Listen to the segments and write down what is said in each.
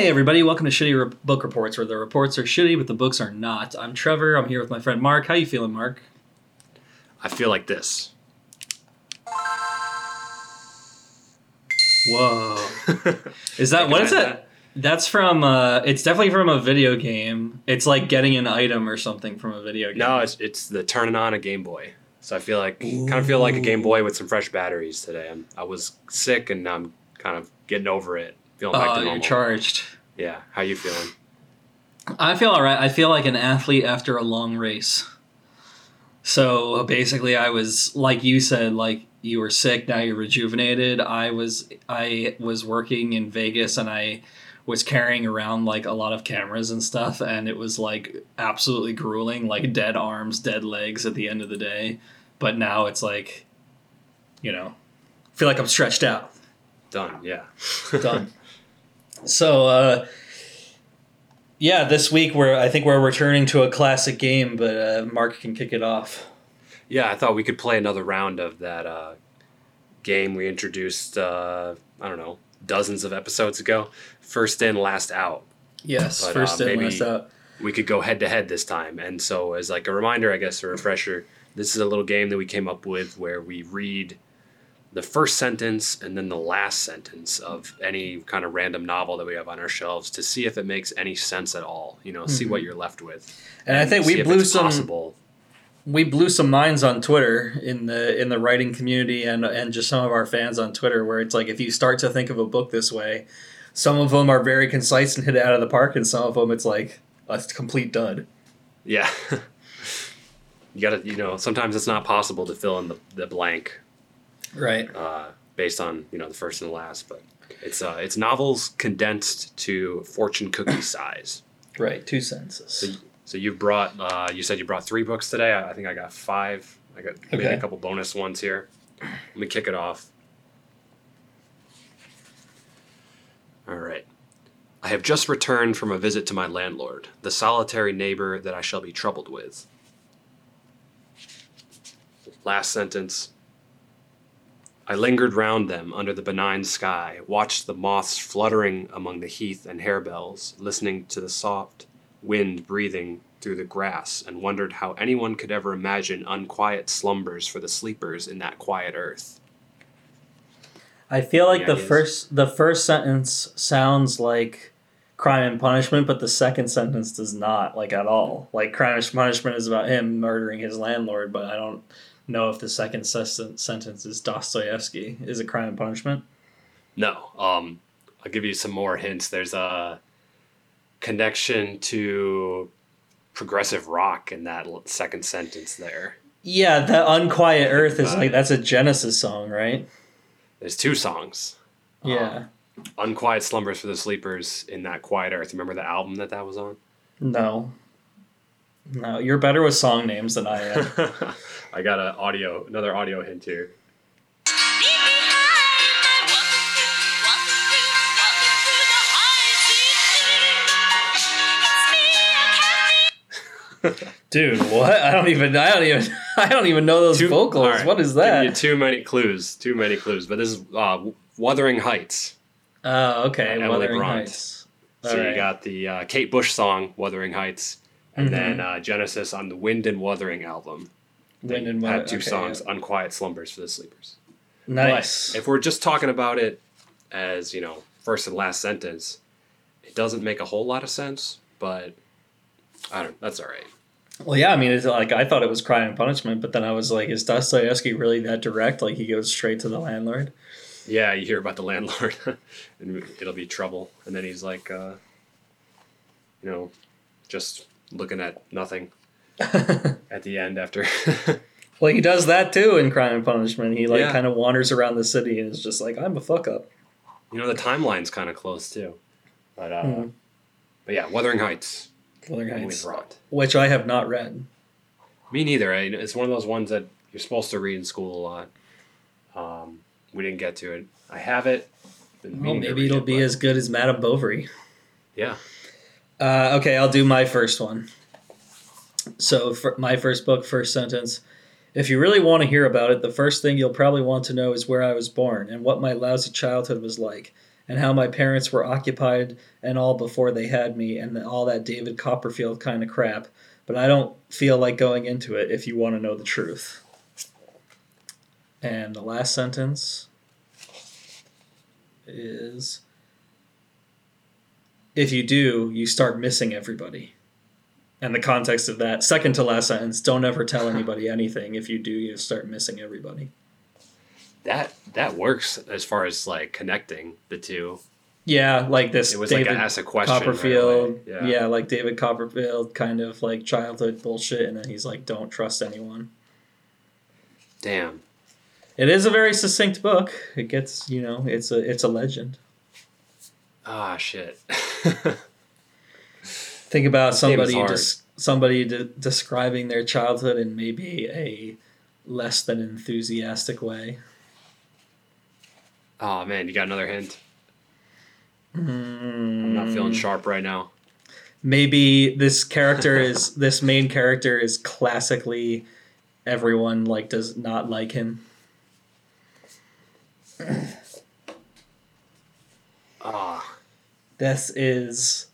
Hey everybody, welcome to Shitty Re- Book Reports, where the reports are shitty but the books are not. I'm Trevor. I'm here with my friend Mark. How you feeling, Mark? I feel like this. Whoa. Is that what is that? That's from. uh It's definitely from a video game. It's like getting an item or something from a video game. No, it's it's the turning on a Game Boy. So I feel like kind of feel like a Game Boy with some fresh batteries today. I'm, I was sick and I'm kind of getting over it, feeling back Oh, to you're normal. charged. Yeah, how you feeling? I feel all right. I feel like an athlete after a long race. So basically, I was like you said, like you were sick. Now you're rejuvenated. I was I was working in Vegas, and I was carrying around like a lot of cameras and stuff, and it was like absolutely grueling. Like dead arms, dead legs at the end of the day. But now it's like, you know, I feel like I'm stretched out. Done. Yeah. Done. so uh yeah, this week we're I think we're returning to a classic game, but uh, Mark can kick it off. Yeah, I thought we could play another round of that uh, game we introduced. Uh, I don't know, dozens of episodes ago. First in, last out. Yes, But, first uh, in, last out. we could go head to head this time. And so, as like a reminder, I guess, a refresher, this is a little game that we came up with where we read the first sentence and then the last sentence of any kind of random novel that we have on our shelves to see if it makes any sense at all. You know, see what you're left with. Mm-hmm. And I think we blew some possible. we blew some minds on Twitter in the in the writing community and and just some of our fans on Twitter where it's like if you start to think of a book this way, some of them are very concise and hit it out of the park, and some of them it's like a complete dud. Yeah. you gotta, you know, sometimes it's not possible to fill in the, the blank Right. uh, based on you know the first and the last, but it's uh, it's novels condensed to fortune cookie size. Right. Two sentences. So, so you brought, uh, you said you brought three books today. I, I think I got five. I got maybe Okay. a couple bonus ones here. Let me kick it off. All right. I have just returned from a visit to my landlord, the solitary neighbor that I shall be troubled with. Last sentence. I lingered round them under the benign sky, watched the moths fluttering among the heath and harebells, listening to the soft wind breathing through the grass, and wondered how anyone could ever imagine unquiet slumbers for the sleepers in that quiet earth. I feel like the first the first sentence sounds like crime and punishment, but the second sentence does not like at all. Like crime and punishment is about him murdering his landlord, but I don't know if the second ses- sentence is Dostoevsky. Is it crime and punishment? No, um, I'll give you some more hints. There's a connection to progressive rock in that second sentence there. Yeah, the unquiet earth is like that's a Genesis song, right? There's two songs. Yeah. Unquiet Slumbers for the Sleepers in that quiet earth. Remember the album that that was on? No. No, you're better with song names than I am. I got an audio, another audio hint here. Dude, what? I don't even I don't even I don't even know those vocals. all right, What is that? you too many clues. Too many clues. But this is uh, Wuthering Heights. Oh, okay. Emily Brontë. So All you got the uh, Kate Bush song "Wuthering Heights," and Mhm. then uh, Genesis on the Wind and Wuthering album. Wind and had Wuth- two okay, songs, "Unquiet Slumbers" for the Sleepers. Nice. But if we're just talking about it as you know, first and last sentence, it doesn't make a whole lot of sense. But I don't. That's all right. well, yeah, I mean, it's like I thought it was Crime and Punishment, but then I was like, is Dostoevsky really that direct? Like he goes straight to the landlord? Yeah, you hear about the landlord, and it'll be trouble. And then he's like, uh, you know, just looking at nothing at the end after. Well, he does that too in Crime and Punishment. He like Yeah. kind of wanders around the city and is just like, I'm a fuck up. you know, the timeline's kind of close too. But uh, Mhm. but yeah, Wuthering Heights. Wuthering Heights, which I have not read. Me neither. I, it's one of those ones that you're supposed to read in school a lot. Um, we didn't get to it. I have it. Well, maybe it'll it, be but- as good as Madame Bovary. yeah. Uh, okay, I'll do my first one. So, my first book, first sentence. If you really want to hear about it, the first thing you'll probably want to know is where I was born and what my lousy childhood was like. and how my parents were occupied and all before they had me, and all that David Copperfield kind of crap. But I don't feel like going into it if you want to know the truth. And the last sentence is if you do, you start missing everybody. And the context of that, second to last sentence, don't ever tell anybody anything. If you do, you start missing everybody. That that works as far as like connecting the two. Yeah, like this It was David like I asked a question. right Copperfield. away. yeah. like David Copperfield kind of like childhood bullshit and then he's like don't trust anyone. Damn. It is a very succinct book. It gets, you know, it's a it's a legend. Ah shit. Think about This game is somebody des- somebody de- describing their childhood in maybe a less than enthusiastic way. oh man, you got another hint. I'm I'm not feeling sharp right now. Maybe this character is this main character is classically everyone like does not like him. Ah, This is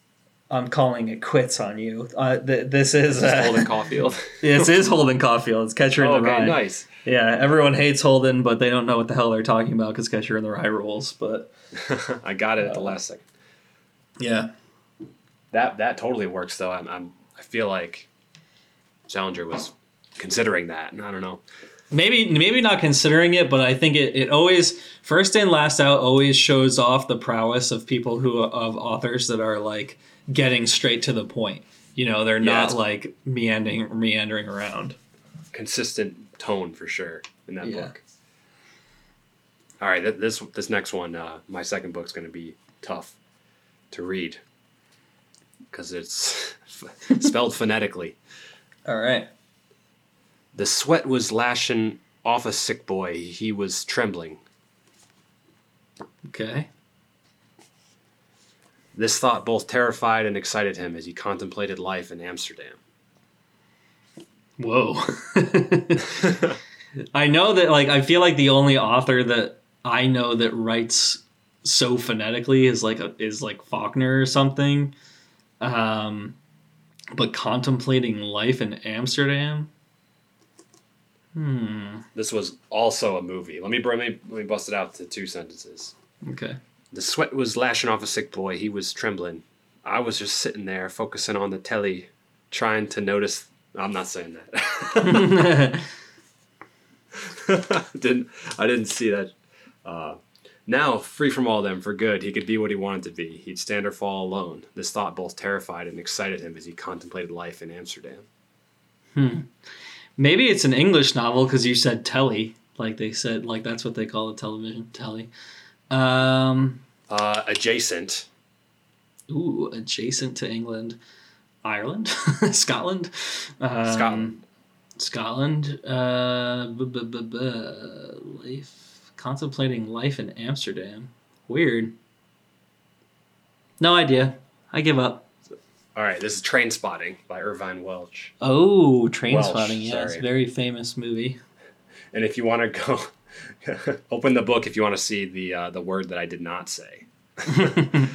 I'm calling it quits on you. Uh, th- this is uh, Holden Caulfield. this is Holden Caulfield. It's Catcher in oh, the okay, Rye. nice. Yeah, everyone hates Holden, but they don't know what the hell they're talking about because Catcher in the Rye rules. But I got it at the last second. yeah, That that totally works though. I'm, I'm I feel like Salinger was considering that, and I don't know. maybe maybe not considering it, but I think it, it always first in last out always shows off the prowess of people who of authors that are like getting straight to the point. You know, they're Yeah, not like meandering meandering around. Consistent tone for sure in that Yeah. book. All right, th- this this next one, uh, my second book's going to be tough to read because it's spelled phonetically. All right. The sweat was lashing off a sick boy. He was trembling. Okay. This thought both terrified and excited him as he contemplated life in Amsterdam. Whoa. I know that like I feel like the only author that I know that writes so phonetically is like a, is like Faulkner or something. Um but contemplating life in Amsterdam? Hmm. This was also a movie. Let me let me let me bust it out to two sentences. Okay. The sweat was lashing off a sick boy. He was trembling. I was just sitting there, focusing on the telly, trying to notice. I'm not saying that. didn't I didn't see that. Uh, now, free from all them for good, he could be what he wanted to be. He'd stand or fall alone. This thought both terrified and excited him as he contemplated life in Amsterdam. Hmm. Maybe it's an English novel because you said telly, like they said, like that's what they call the television telly. Um, Uh, adjacent. ooh, adjacent to England, Ireland, Scotland, um, Scotland. Scotland. Uh, bu- bu- bu- life, contemplating life in Amsterdam. Weird. No idea. I give up. All right, this is Trainspotting by Irvine Welsh. Oh, Trainspotting. Yeah, it's a very famous movie. And if you want to go, open the book if you want to see the uh, the word that I did not say.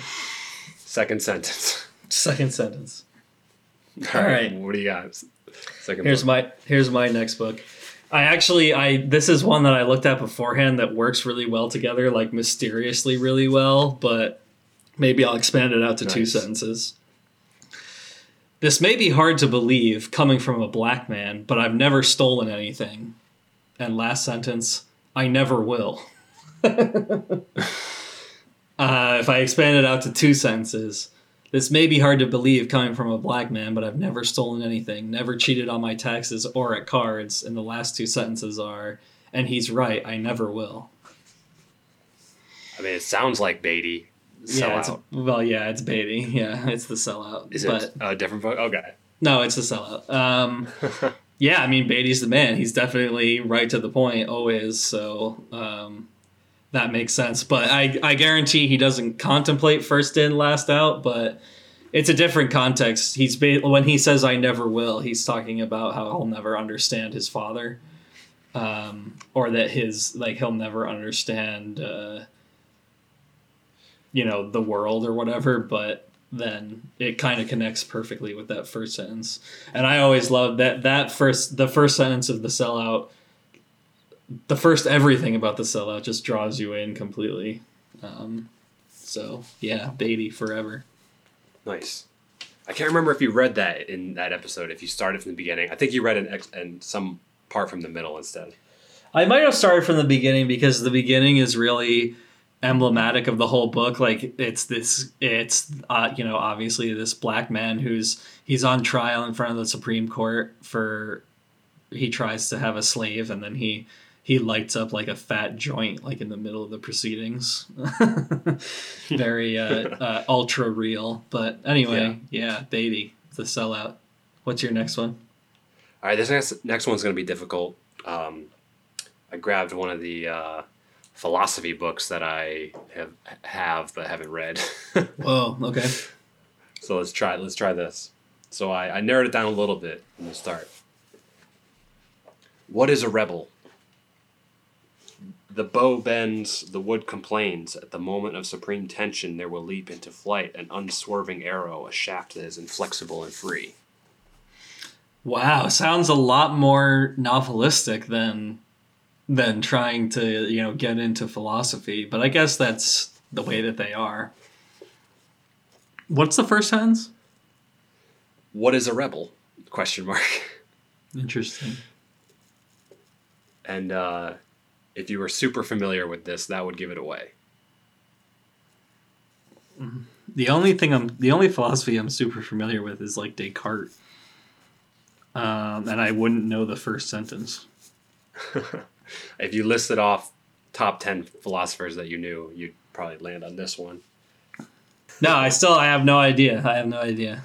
Second sentence. Second sentence. All right, what do you got? Second. Here's book. my here's my next book. I actually I this is one that I looked at beforehand that works really well together, like mysteriously really well, but maybe I'll expand it out to two sentences. This may be hard to believe coming from a black man, but I've never stolen anything. And last sentence, I never will. uh, if I expand it out to two sentences, this may be hard to believe coming from a black man, but I've never stolen anything, never cheated on my taxes or at cards. And the last two sentences are, and he's right, I never will. I mean, it sounds like Beatty. yeah, it's, well, yeah, it's Beatty. Yeah, it's the sellout. Is but it a different book? Okay. no, it's the sellout. Um, yeah, I mean, Beatty's the man. He's definitely right to the point, always. So um, that makes sense. But I, I guarantee he doesn't contemplate first in, last out. But it's a different context. He's when he says "I never will," he's talking about how he'll never understand his father, um, or that his like he'll never understand. Uh, you know the world or whatever, but then it kind of connects perfectly with that first sentence. And I always love that that first the first sentence of the sellout the first everything about the sellout just draws you in completely. Um, so yeah, Beatty forever. Nice. I can't remember if you read that in that episode. If you started from the beginning, I think you read an ex- and some part from the middle instead. I might have started from the beginning because the beginning is really emblematic of the whole book. Like it's this, it's uh, you know obviously this black man who's he's on trial in front of the Supreme Court for he tries to have a slave and then he he lights up like a fat joint like in the middle of the proceedings very uh, uh, ultra real but anyway yeah, Beatty, the sellout what's your next one All right, this next next one's going to be difficult. Um, I grabbed one of the uh, philosophy books that I have have but haven't read. whoa oh, okay so let's try let's try this. So I, I narrowed it down a little bit from the start. What is a rebel? The bow bends, the wood complains. At the moment of supreme tension, there will leap into flight an unswerving arrow, a shaft that is inflexible and free. wow sounds a lot more novelistic than than trying to you know get into philosophy but i guess that's the way that they are what's the first sentence What is a rebel? Question mark. interesting And uh, if you were super familiar with this, that would give it away. The only thing I'm the only philosophy I'm super familiar with is like Descartes. Um, and I wouldn't know the first sentence. If you listed off top 10 philosophers that you knew, you'd probably land on this one. No, I still I have no idea. I have no idea.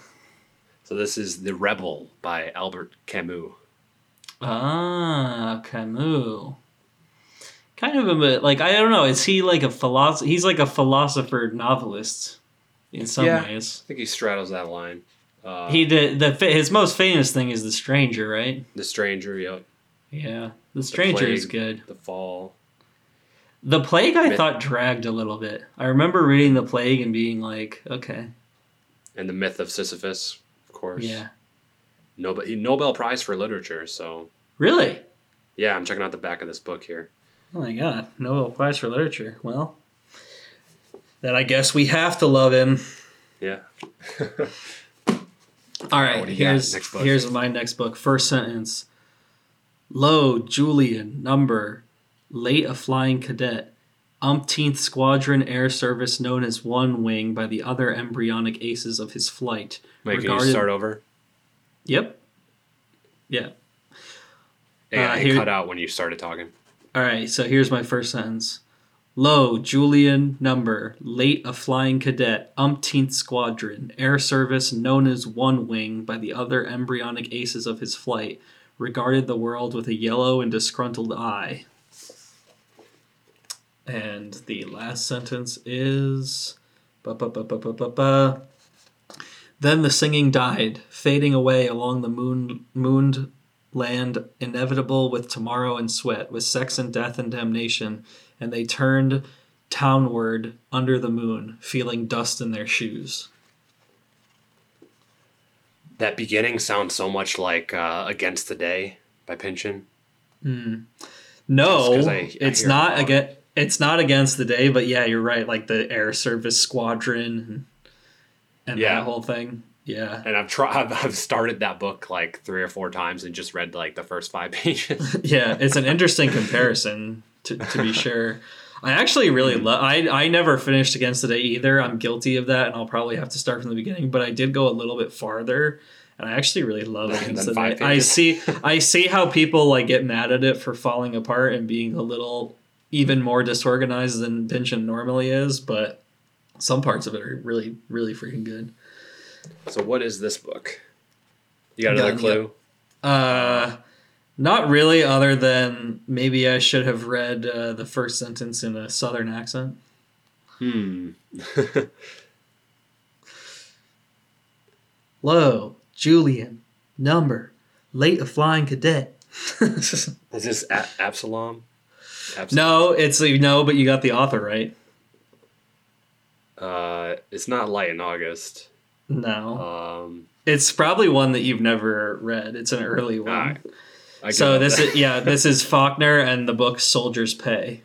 So this is The Rebel by Albert Camus. Ah, Camus. Kind of a bit like I don't know. Is he like a philosopher? He's like a philosopher novelist in some Yeah. ways. I think he straddles that line. Uh, He did the his most famous thing is the Stranger, right? the Stranger, yep. Yeah, the Stranger is Plague. good. The Fall. The Plague I Myth- thought dragged a little bit. I remember reading the Plague and being like, okay, And The Myth of Sisyphus, of course. yeah, Nobel, Nobel Prize for Literature. So, really. yeah, I'm checking out the back of this book here. Oh my god, Nobel Prize for Literature. Well, then I guess we have to love him. Yeah. All right, what do you got? here's here's my next book. First sentence. Lowe, Julian, number, late a flying cadet, umpteenth squadron air service known as One Wing by the other embryonic aces of his flight. Wait, can you Regarded- start over? Yep. Yeah. Yeah, Uh, here- cut out when you started talking. All right, so here's my first sentence. Lowe, Julian number, late a flying cadet, umpteenth squadron, air service known as One Wing by the other embryonic aces of his flight, regarded the world with a yellow and disgruntled eye. And the last sentence is. Then the singing died, fading away along the moon, mooned land, inevitable with tomorrow and sweat, with sex and death and damnation, and they turned townward under the moon, feeling dust in their shoes. That beginning sounds so much like uh, Against the Day by Pynchon. No, I- I it's not again. It's not against the day, but yeah, you're right. Like the air service squadron and, and Yeah. that whole thing. Yeah, And I've tried. I've, I've started that book like three or four times and just read like the first five pages. yeah, it's an interesting comparison to, to be sure. I actually really love. I I never finished Against the Day either. I'm guilty of that, and I'll probably have to start from the beginning. But I did go a little bit farther, and I actually really love Against the Day. I see. I see how people like get mad at it for falling apart and being a little even more disorganized than Pynchon normally is, but some parts of it are really really freaking good. so, what is this book? You got another clue? Uh, not really. Other than maybe I should have read uh, the first sentence in a southern accent. Hmm. Lowe, Julian, number, late a flying cadet. Is this a- Absalom? Absalom? no, it's a, no, but you got the author right. Uh, it's not Light in August. No. Um, It's probably one that you've never read. It's an early one. So this that. is yeah, this is Faulkner and the book Soldier's Pay.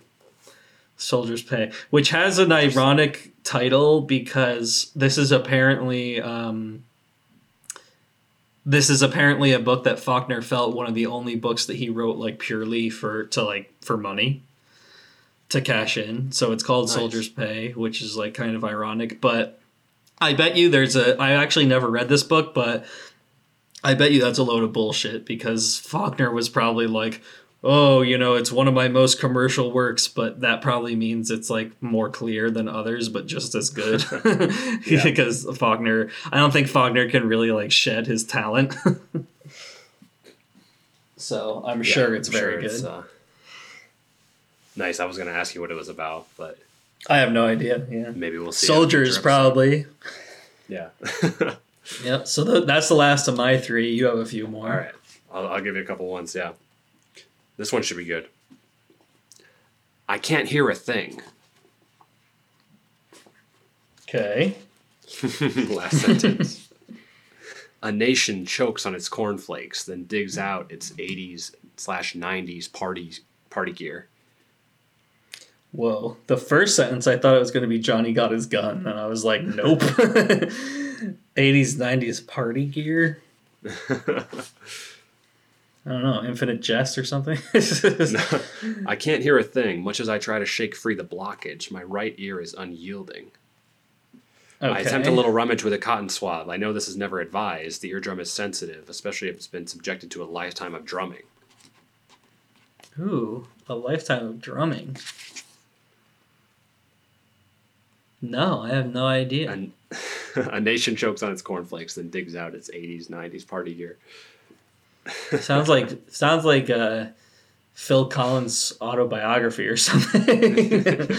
Soldier's Pay, which has an ironic title because this is apparently um, this is apparently a book that Faulkner felt one of the only books that he wrote like purely for to like for money to cash in. So it's called Nice. Soldier's Pay, which is like kind of ironic, but I bet you there's a I actually never read this book, but I bet you that's a load of bullshit because Faulkner was probably like, oh, you know, it's one of my most commercial works, but that probably means it's like more clear than others, but just as good. Because Faulkner, I don't think Faulkner can really like shed his talent. so I'm Yeah, sure it's I'm very it's, good. uh, nice. I was gonna ask you what it was about, but I have no idea. Yeah. maybe we'll see. Soldiers, probably. Yeah. Yep. So th- that's the last of my three. You have a few more. All right. I'll, I'll give you a couple ones. Yeah. This one should be good. I can't hear a thing. Okay. Last sentence. A nation chokes on its cornflakes, then digs out its 80s slash 90s party party gear. Whoa. The first sentence I thought it was going to be Johnny got his gun, and I was like, nope. 80s, 90s party gear? I don't know, Infinite Jest or something? I can't hear a thing. Much as I try to shake free the blockage, my right ear is unyielding. I attempt a little rummage with a cotton swab. I know this is never advised. The eardrum is sensitive, especially if it's been subjected to a lifetime of drumming. Ooh, a lifetime of drumming. No, I have no idea. And a nation chokes on its cornflakes, then digs out its 80s, 90s party gear. sounds like sounds like uh, Phil Collins' autobiography or something.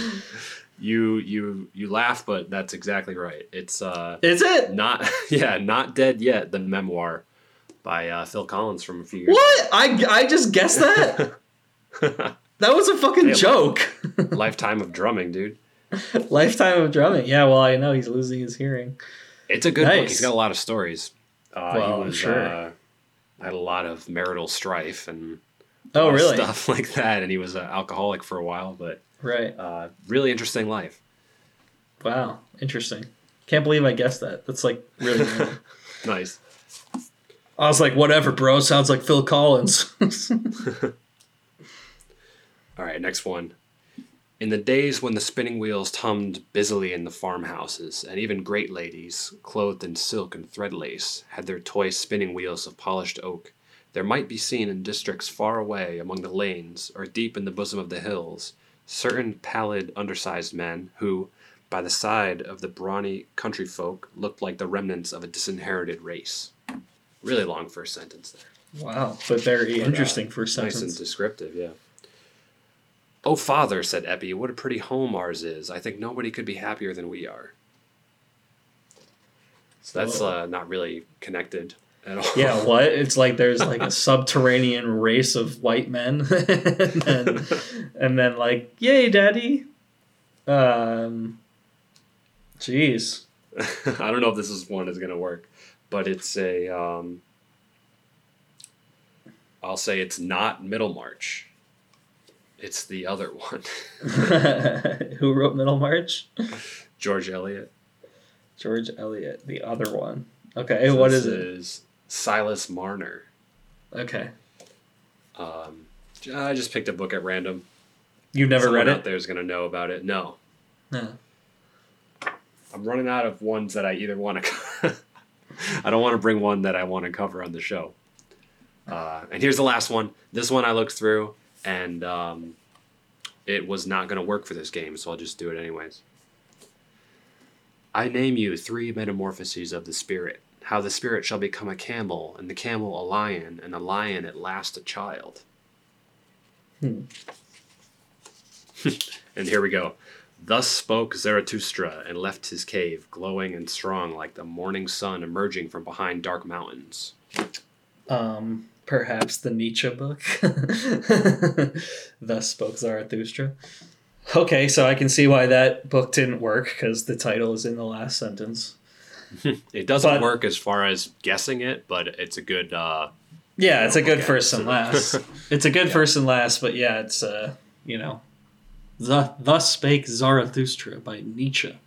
You you you laugh, but that's exactly right. It's uh Is it? not yeah, not dead yet. The memoir by uh, Phil Collins from a few years. What? I, I just guessed that? That was a fucking Yeah, joke. Lifetime of drumming, dude. Lifetime of drumming. Yeah, well, I know he's losing his hearing. It's a good book. He's got a lot of stories. Uh, Well, was sure. uh, had a lot of marital strife and Oh, really? stuff like that, and he was an alcoholic for a while, but Right. uh, really interesting life. Wow. Interesting. Can't believe I guessed that. That's like really. Nice. I was like, whatever, bro. Sounds like Phil Collins. All right, next one. In the days when the spinning wheels hummed busily in the farmhouses, and even great ladies, clothed in silk and thread lace, had their toy spinning wheels of polished oak, there might be seen in districts far away among the lanes or deep in the bosom of the hills certain pallid, undersized men who, by the side of the brawny country folk, looked like the remnants of a disinherited race. Really long first sentence there. wow. But very uh, interesting for Nice and descriptive, yeah. Oh, father, said Eppie, what a pretty home ours is. I think nobody could be happier than we are. So that's uh, not really connected at all. Yeah, what? It's like there's like a subterranean race of white men, and, then, and then like, yay, daddy. Um, jeez. I don't know if this is one is going to work, but it's a. Um, I'll say it's not Middlemarch. It's the other one, Who wrote Middlemarch? George Eliot. George Eliot, the other one. Okay, So what is it? Is Silas Marner. Okay, Um, I just picked a book at random. you've never Someone read out it? there's going to know about it. No, No. I'm running out of ones that I either want to. I don't want to bring one that I want to cover on the show. Uh, and here's the last one. This one I looked through, and um, it was not going to work for this game, so I'll just do it anyways. I name you three metamorphoses of the spirit. How the spirit shall become a camel, and the camel a lion, and the lion at last a child. Hmm. and here we go. Thus spoke Zarathustra and left his cave, glowing and strong like the morning sun emerging from behind dark mountains. Um, perhaps the Nietzsche book. Thus spoke Zarathustra. Okay, so I can see why that book didn't work because the title is in the last sentence. It doesn't But- work as far as guessing it, but it's a good. Uh, Yeah, it's a good first and last. It's a good Yeah. first and last, but yeah, it's uh, you know, the thus spake Zarathustra by Nietzsche.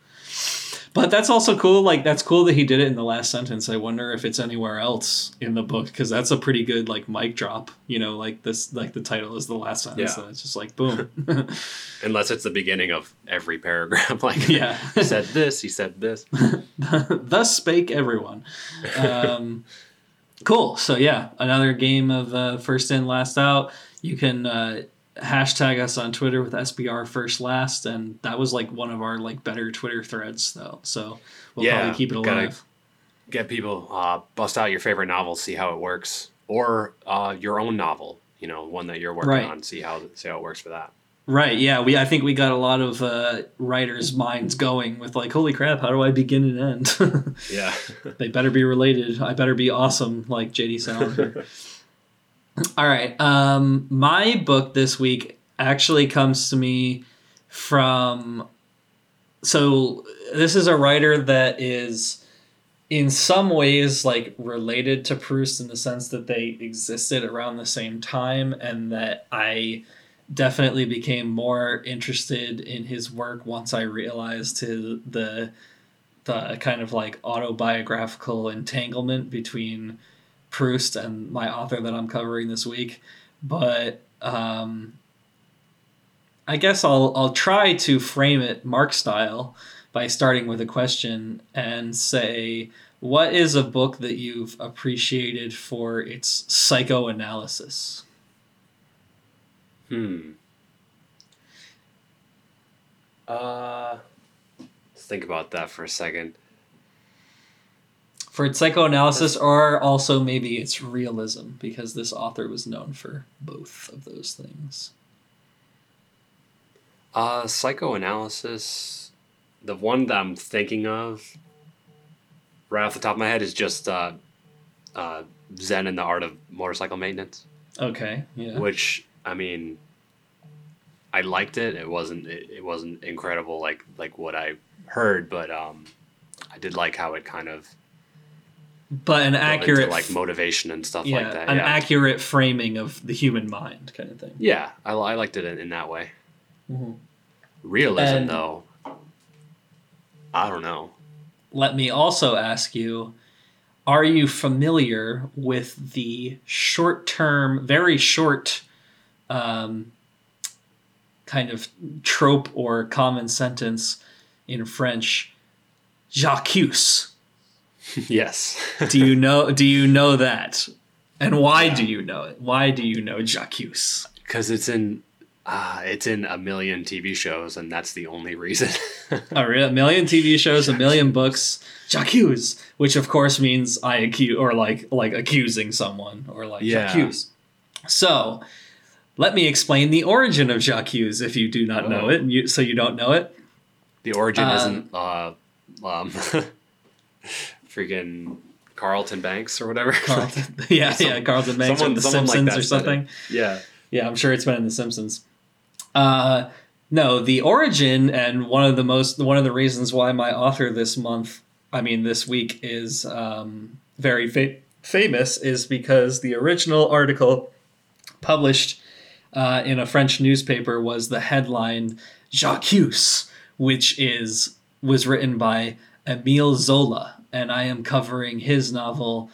But that's also cool. Like that's cool that he did it in the last sentence. I wonder if it's anywhere else in the book because that's a pretty good like mic drop. You know, like this, like the title is the last sentence. Yeah. And it's just like boom. unless it's the beginning of every paragraph. like, Yeah. he said this, he said this. Thus spake everyone. Um, cool. So yeah, another game of uh, first in, last out. You can uh, hashtag us on Twitter with SBR first last, and that was like one of our like better Twitter threads though. So we'll Yeah, probably keep it alive. Get people, uh, bust out your favorite novel, see how it works. Or uh, your own novel, you know, one that you're working Right. on, see how see how it works for that. Right. Yeah. We. I think we got a lot of uh, writers' minds going with like, holy crap, how do I begin and end? Yeah. they better be related. I better be awesome, like JD Salinger. All right. Um, my book this week actually comes to me from. So this is a writer that is, in some ways, like related to Proust in the sense that they existed around the same time, and that I definitely became more interested in his work once I realized to the the kind of like autobiographical entanglement between Proust and my author that I'm covering this week. But um, I guess I'll I'll try to frame it Mark style by starting with a question and say, what is a book that you've appreciated for its psychoanalysis? Hmm. Uh, let's think about that for a second. For its psychoanalysis, or also maybe its realism, because this author was known for both of those things. Uh, psychoanalysis. The one that I'm thinking of, right off the top of my head, is just uh, uh, Zen and the Art of Motorcycle Maintenance. Okay, yeah. Which I mean, I liked it. It wasn't it, it wasn't incredible like like what I heard, but um, I did like how it kind of but an accurate like motivation and stuff yeah, like that. an yeah, accurate framing of the human mind kind of thing yeah, I, I liked it in, in that way. Mhm. Realism, And- though, I don't know. let me also ask you are you familiar with the short term very short um, kind of trope or common sentence in french j'accuse yes. do you know do you know that and why do you know it why do you know j'accuse because it's in uh, it's in a million TV shows, and that's the only reason. a real- million TV shows, a million books. J'accuse, which of course means I accuse or like like accusing someone or like Yeah. j'accuse. So, let me explain the origin of j'accuse if you do not know Oh. it. And you, so you don't know it. the origin Um, isn't uh, um, freaking Carlton Banks or whatever. Carlton, yeah, Some- yeah, Carlton Banks someone- or The someone like Simpsons or something. yeah. Yeah, I'm sure it's been in The Simpsons. Uh, no, the origin and one of the most one of the reasons why my author this month, I mean this week, is um, very fa- famous is because the original article published uh, in a French newspaper was the headline "J'accuse," which is was written by Emile Zola, and I am covering his novel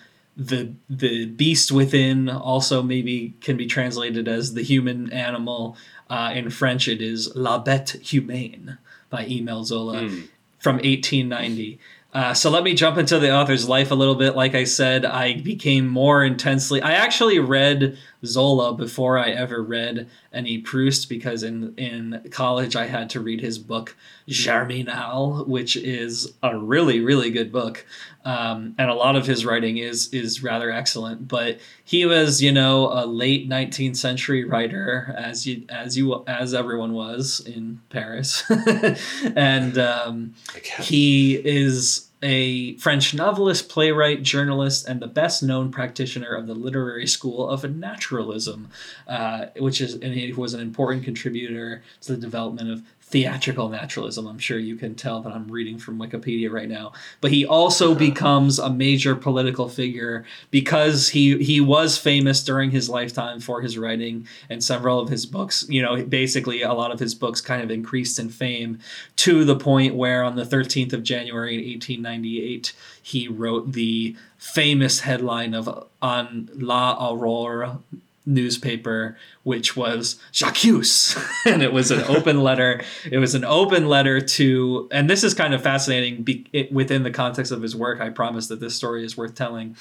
the the beast within also maybe can be translated as the human animal. Uh, in french it is la bête humaine by emile zola Hmm. from 1890 uh, so let me jump into the author's life a little bit. Like i said i became more intensely i actually read zola before i ever read any proust because in in college i had to read his book germinal which is a really really good book. Um, and a lot of his writing is is rather excellent. But he was, you know, a late 19th century writer, as you as you as everyone was in Paris, and um, he is a French novelist, playwright, journalist, and the best known practitioner of the literary school of naturalism, uh, which is, and he was an important contributor to the development of theatrical naturalism. I'm sure you can tell that I'm reading from Wikipedia right now. But he also uh-huh. becomes a major political figure because he he was famous during his lifetime for his writing and several of his books, you know, basically a lot of his books kind of increased in fame to the point where on the 13th of January 1898 he wrote the famous headline of on La Aurore newspaper, which was J'accuse. and it was an open letter. It was an open letter to, and this is kind of fascinating be, it, within the context of his work. I promise that this story is worth telling.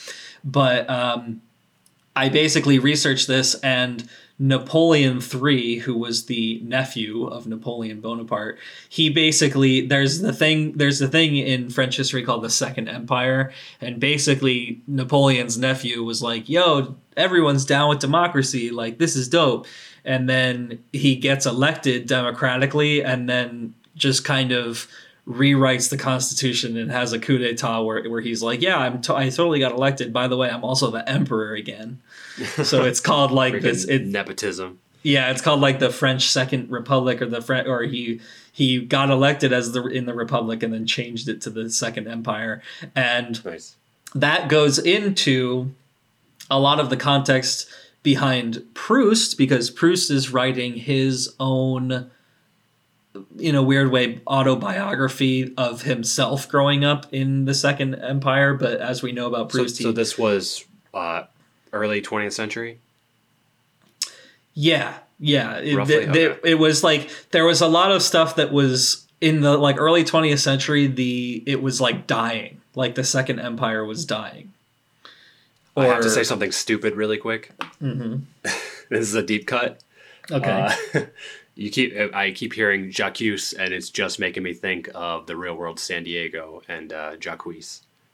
But um, I basically researched this and Napoleon III, who was the nephew of Napoleon Bonaparte, he basically there's the thing there's the thing in French history called the Second Empire, and basically Napoleon's nephew was like, "Yo, everyone's down with democracy, like this is dope," and then he gets elected democratically, and then just kind of rewrites the constitution and has a coup d'état where, where he's like, "Yeah, I'm t- I totally got elected. By the way, I'm also the emperor again." So it's called like this it, nepotism. Yeah, it's called like the French Second Republic or the French or he he got elected as the in the Republic and then changed it to the Second Empire and nice. that goes into a lot of the context behind Proust because Proust is writing his own in a weird way autobiography of himself growing up in the Second Empire but as we know about Proust so, so this was uh, early 20th century? Yeah, yeah. It, Roughly, okay. it was like there was a lot of stuff that was in the like early 20th century. The it was like dying, like the Second Empire was dying. Or, I have to say something stupid really quick. Mm-hmm. this is a deep cut. Okay. Uh, you keep I keep hearing J'accuse, and it's just making me think of the real world San Diego and uh, Jacques.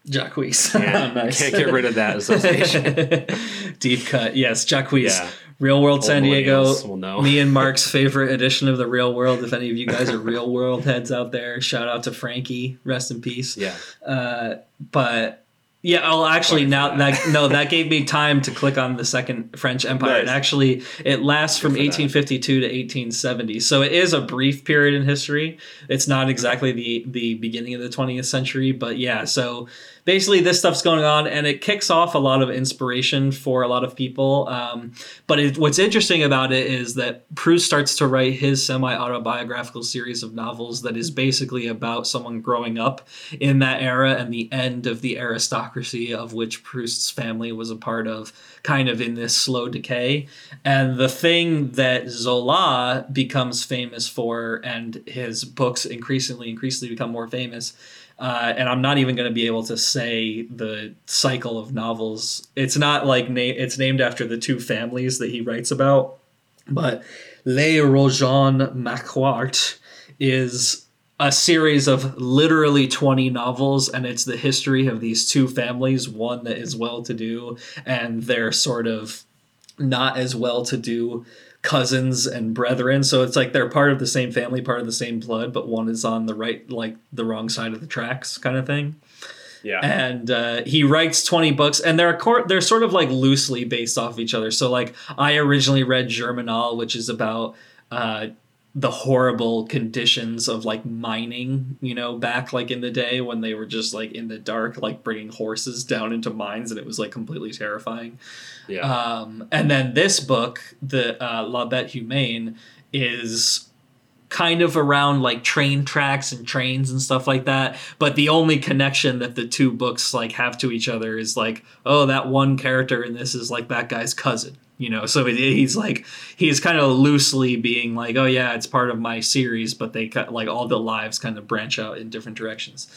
Jacques. Nice. can't get rid of that association. Deep cut. Yes, Jacques. Yeah. Real World Old San Diego. Me and Mark's favorite edition of the Real World. If any of you guys are Real World heads out there, shout out to Frankie. Rest in peace. Yeah. Uh, but yeah, well, actually, now that. that no, that gave me time to click on the Second French Empire, nice. and actually, it lasts from 1852 to 1870. So it is a brief period in history. It's not exactly the the beginning of the 20th century, but yeah. So basically this stuff's going on and it kicks off a lot of inspiration for a lot of people um, but it, what's interesting about it is that proust starts to write his semi-autobiographical series of novels that is basically about someone growing up in that era and the end of the aristocracy of which proust's family was a part of kind of in this slow decay. And the thing that zola becomes famous for and his books increasingly increasingly become more famous uh, and I'm not even going to be able to say the cycle of novels. It's not like na- it's named after the two families that he writes about, but Les Rougon Macquart is a series of literally 20 novels and it's the history of these two families one that is well to do and they're sort of not as well to do cousins and brethren. So it's like they're part of the same family, part of the same blood, but one is on the right, like the wrong side of the tracks, kind of thing. Yeah. And uh, he writes 20 books, and they're cor- they're sort of like loosely based off of each other. So like I originally read Germinal, which is about uh, the horrible conditions of like mining, you know, back like in the day when they were just like in the dark, like bringing horses down into mines, and it was like completely terrifying. Yeah. Um, and then this book, the uh, La Bête Humaine, is kind of around like train tracks and trains and stuff like that. But the only connection that the two books like have to each other is like, oh, that one character in this is like that guy's cousin. You know, so he's like he's kind of loosely being like, oh yeah, it's part of my series, but they cut like all the lives kind of branch out in different directions.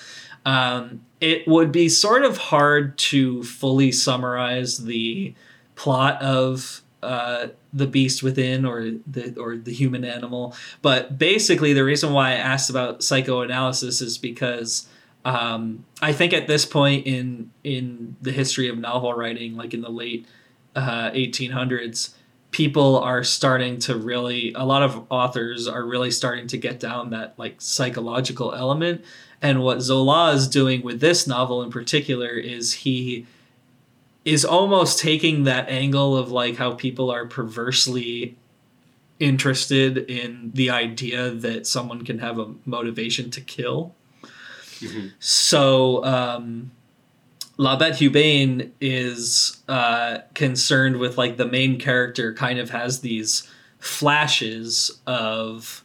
Um, it would be sort of hard to fully summarize the plot of uh, the beast within or the or the human animal. But basically, the reason why I asked about psychoanalysis is because um, I think at this point in in the history of novel writing, like in the late uh, 1800s, people are starting to really a lot of authors are really starting to get down that like psychological element and what zola is doing with this novel in particular is he is almost taking that angle of like how people are perversely interested in the idea that someone can have a motivation to kill Mhm. so um La Bête Humaine is uh, concerned with like the main character kind of has these flashes of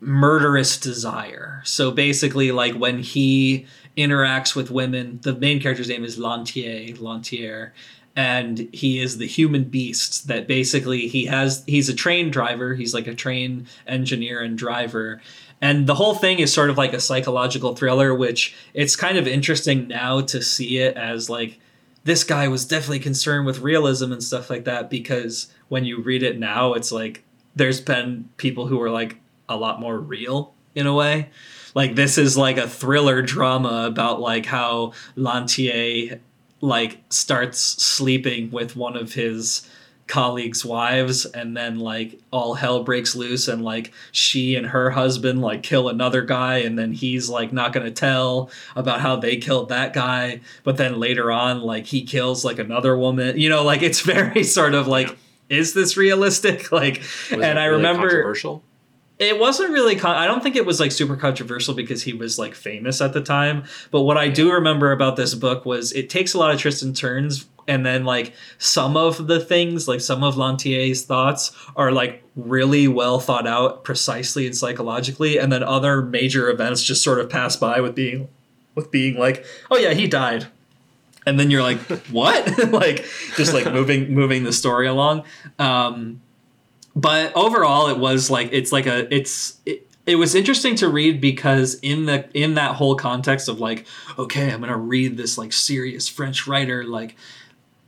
murderous desire. So basically, like when he interacts with women, the main character's name is Lantier, Lantier, and he is the human beast that basically he has he's a train driver, he's like a train engineer and driver. And the whole thing is sort of like a psychological thriller, which it's kind of interesting now to see it as like this guy was definitely concerned with realism and stuff like that because when you read it now, it's like there's been people who are like a lot more real in a way. Like this is like a thriller drama about like how Lantier like starts sleeping with one of his colleagues' wives and then like all hell breaks loose and like she and her husband like kill another guy and then he's like not going to tell about how they killed that guy but then later on like he kills like another woman. You know like it's very sort of like is this realistic? Like Was and i remember controversial. it wasn't really con- i don't think it was like super controversial because he was like famous at the time but what i do remember about this book was it takes a lot of twists and turns and then like some of the things like some of lantier's thoughts are like really well thought out precisely and psychologically and then other major events just sort of pass by with being with being like oh yeah he died. And then you're like what? Like just like moving moving the story along. Um but overall it was like it's like a it's it, it was interesting to read because in the in that whole context of like okay i'm gonna read this like serious french writer like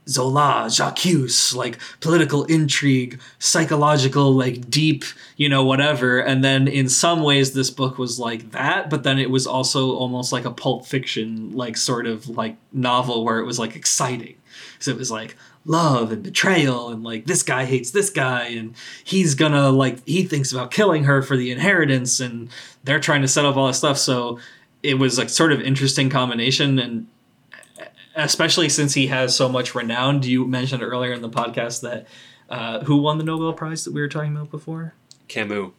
zola j'accuse like political intrigue psychological like deep you know whatever. And then in some ways this book was like that but then it was also almost like a pulp fiction like sort of like novel where it was like exciting. So it was like love and betrayal and like this guy hates this guy and he's gonna like he thinks about killing her for the inheritance and they're trying to set up all this stuff. So it was like sort of interesting combination and especially since he has so much renown you mentioned earlier in the podcast that uh, who won the nobel prize that we were talking about before Camus.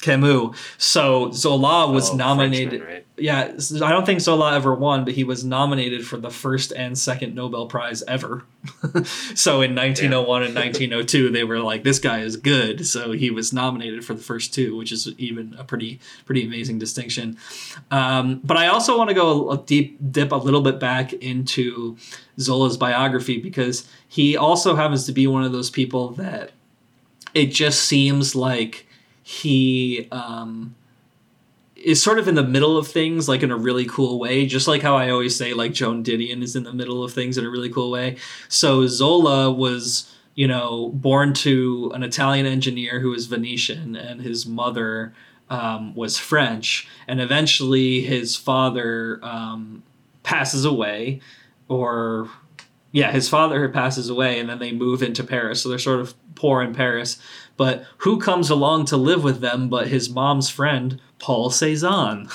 Camus so zola was Oh, nominated right? yeah, I don't think Zola ever won, but he was nominated for the first and second Nobel Prize ever. so in 1901 and 1902, they were like, "This guy is good," so he was nominated for the first two, which is even a pretty pretty amazing distinction. Um, but I also want to go a deep dip a little bit back into Zola's biography because he also happens to be one of those people that it just seems like he. Um, is sort of in the middle of things like in a really cool way just like how i always say like joan didion is in the middle of things in a really cool way so zola was you know born to an italian engineer who was venetian and his mother um, was french and eventually his father um, passes away or yeah his father passes away and then they move into paris so they're sort of poor in paris but who comes along to live with them but his mom's friend paul cezanne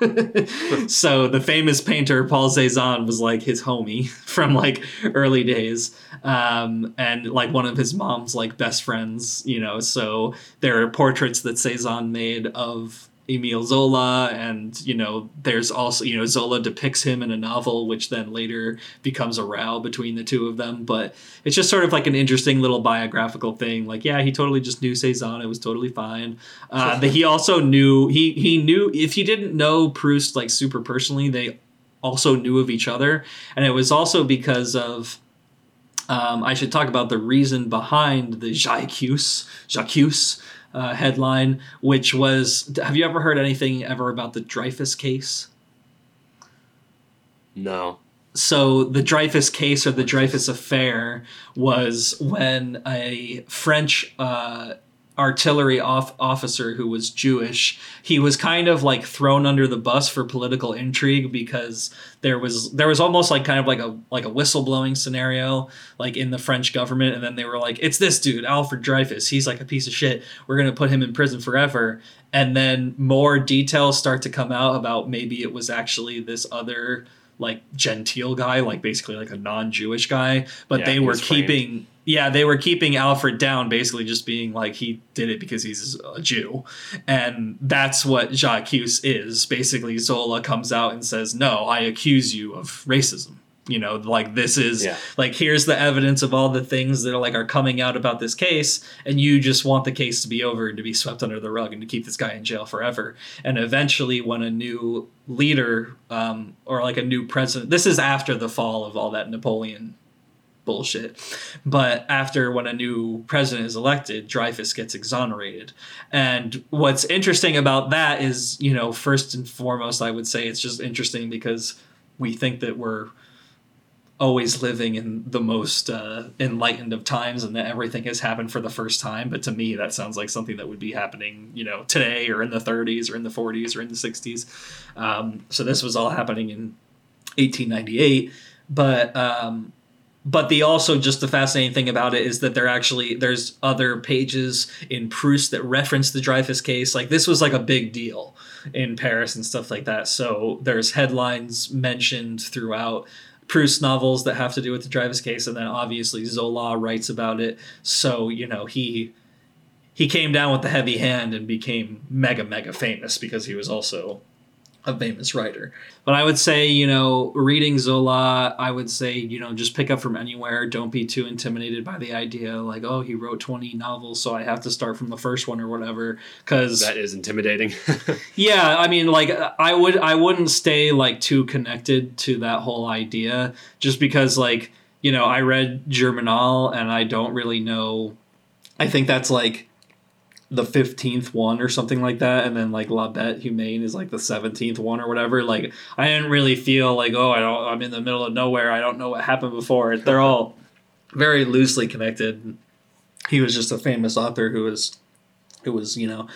so the famous painter paul cezanne was like his homie from like early days. Um, and like one of his mom's like best friends you know? So there are portraits that cezanne made of Emile Zola, and you know, there's also you know Zola depicts him in a novel, which then later becomes a row between the two of them. But it's just sort of like an interesting little biographical thing. Like, yeah, he totally just knew Cezanne; it was totally fine. Uh, but he also knew he he knew if he didn't know Proust like super personally, they also knew of each other, and it was also because of. Um, I should talk about the reason behind the J'accuse J'accuse uh, headline, which was Have you ever heard anything ever about the Dreyfus case? No. So, the Dreyfus case or the Dreyfus affair was when a French uh, artillery off- officer who was Jewish. He was kind of like thrown under the bus for political intrigue because there was there was almost like kind of like a like a whistleblowing scenario like in the French government and then they were like it's this dude Alfred Dreyfus he's like a piece of shit we're going to put him in prison forever and then more details start to come out about maybe it was actually this other like genteel guy like basically like a non-Jewish guy but Yeah, they were keeping framed. Yeah, they were keeping Alfred down, basically just being like he did it because he's a Jew, and that's what J'accuse is. Basically, Zola comes out and says, "No, I accuse you of racism." You know, like this is Yeah. like here's the evidence of all the things that are like are coming out about this case, and you just want the case to be over and to be swept under the rug and to keep this guy in jail forever. And eventually, when a new leader um, or like a new president, this is after the fall of all that Napoleon bullshit. But after when a new president is elected, Dreyfus gets exonerated. And what's interesting about that is, you know, first and foremost, I would say it's just interesting because we think that we're always living in the most uh, enlightened of times and that everything has happened for the first time but to me that sounds like something that would be happening you know today or in the 30s or in the 40s or in the 60s um, so this was all happening in 1898 but um, but the also just the fascinating thing about it is that there actually there's other pages in Proust that reference the Dreyfus case. Like this was like a big deal in Paris and stuff like that. So there's headlines mentioned throughout Proust novels that have to do with the Dreyfus case, and then obviously Zola writes about it. So you know he he came down with the heavy hand and became mega mega famous because he was also a famous writer. But I would say, you know, reading Zola, I would say, you know, just pick up from anywhere. Don't be too intimidated by the idea like, oh, he wrote 20 novels, so I have to start from the first one or whatever. Because That is intimidating. yeah, I mean, like I would, I wouldn't stay like too connected to that whole idea, just because, like, you know, I read Germinal and I don't really know. I think that's like the fifteenth one or something like that, and then like La Bête Humaine is like the seventeenth one or whatever. Like, I didn't really feel like, oh, I don't, I'm in the middle of nowhere. I don't know what happened before. They're all very loosely connected. He was just a famous author who was, who was, you know,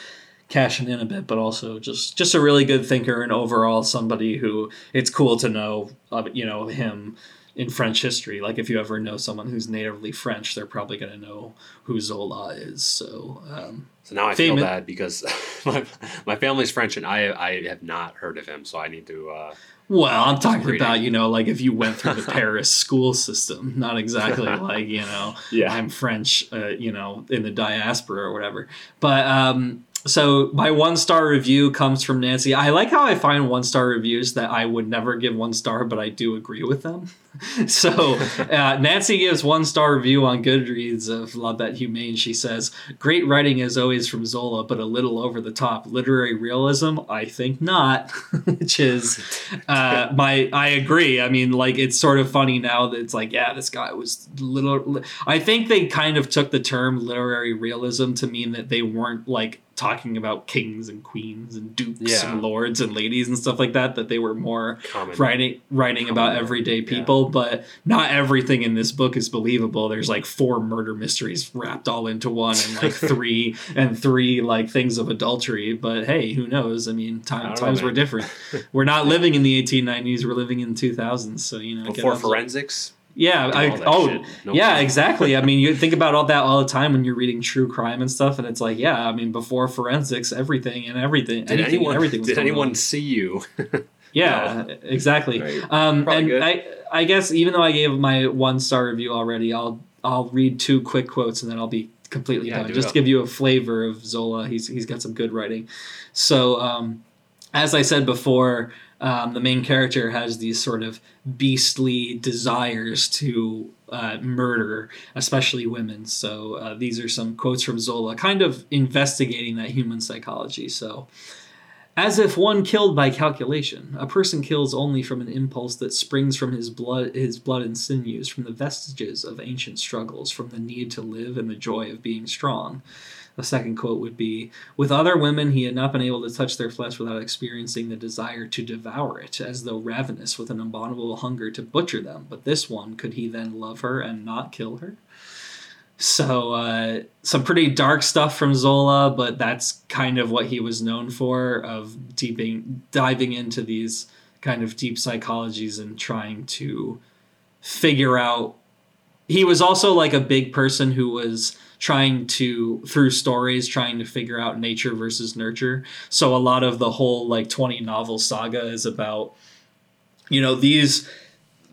cashing in a bit, but also just just a really good thinker and overall somebody who it's cool to know, uh, you know, him in French history. Like if you ever know someone who's natively French, they're probably going to know who Zola is. So um, so now I Famous- feel bad because my, my family's French and I I have not heard of him, so I need to. Uh, Well, I'm talking reading. about, you know, like if you went through the Paris school system, not exactly like, you know, Yeah. I'm French, uh, you know, in the diaspora or whatever. But um, so my one star review comes from Nancy. I like how I find one star reviews that I would never give one star, but I do agree with them. so uh, Nancy gives one star review on Goodreads of La Bête Humaine. She says, "Great writing as always from Zola, but a little over the top. Literary realism? I think not." Which is uh, my I agree. I mean, like it's sort of funny now that it's like, yeah, this guy was little. I think they kind of took the term literary realism to mean that they weren't like talking about kings and queens and dukes Yeah. and lords and ladies and stuff like that. That they were more common. writing writing about Common, everyday yeah. people, but not everything in this book is believable. There's like four murder mysteries wrapped all into one, and like three and three like things of adultery. But hey, who knows? I mean, time, know, times were different. we're not living in the 1890s. We're living in 2000s. So you know, Before forensics. Yeah, I, oh. No yeah, exactly. I mean, you think about all that all the time when you're reading true crime and stuff, and it's like, yeah, I mean, before forensics, everything and everything, Did anything anyone? everything. Was Did anyone on. see you? Yeah, exactly. Right. Um, Probably and good. I, I guess even though I gave my one star review already, I'll I'll read two quick quotes and then I'll be completely Yeah, done. do Just to give you a flavor of Zola. He's he's got some good writing. So um, as I said before, um, the main character has these sort of beastly desires to uh, murder, especially women. So uh, these are some quotes from Zola, kind of investigating that human psychology. So. As if one killed by calculation, a person kills only from an impulse that springs from his blood, his blood and sinews, from the vestiges of ancient struggles, from the need to live and the joy of being strong. The second quote would be With other women, he had not been able to touch their flesh without experiencing the desire to devour it, as though ravenous with an abominable hunger to butcher them. But this one, could he then love her and not kill her? So uh, some pretty dark stuff from Zola, but that's kind of what he was known for of deeping diving into these kind of deep psychologies and trying to figure out. He was also like a big person who was trying to through stories trying to figure out nature versus nurture. So a lot of the whole like 20 novel saga is about you know these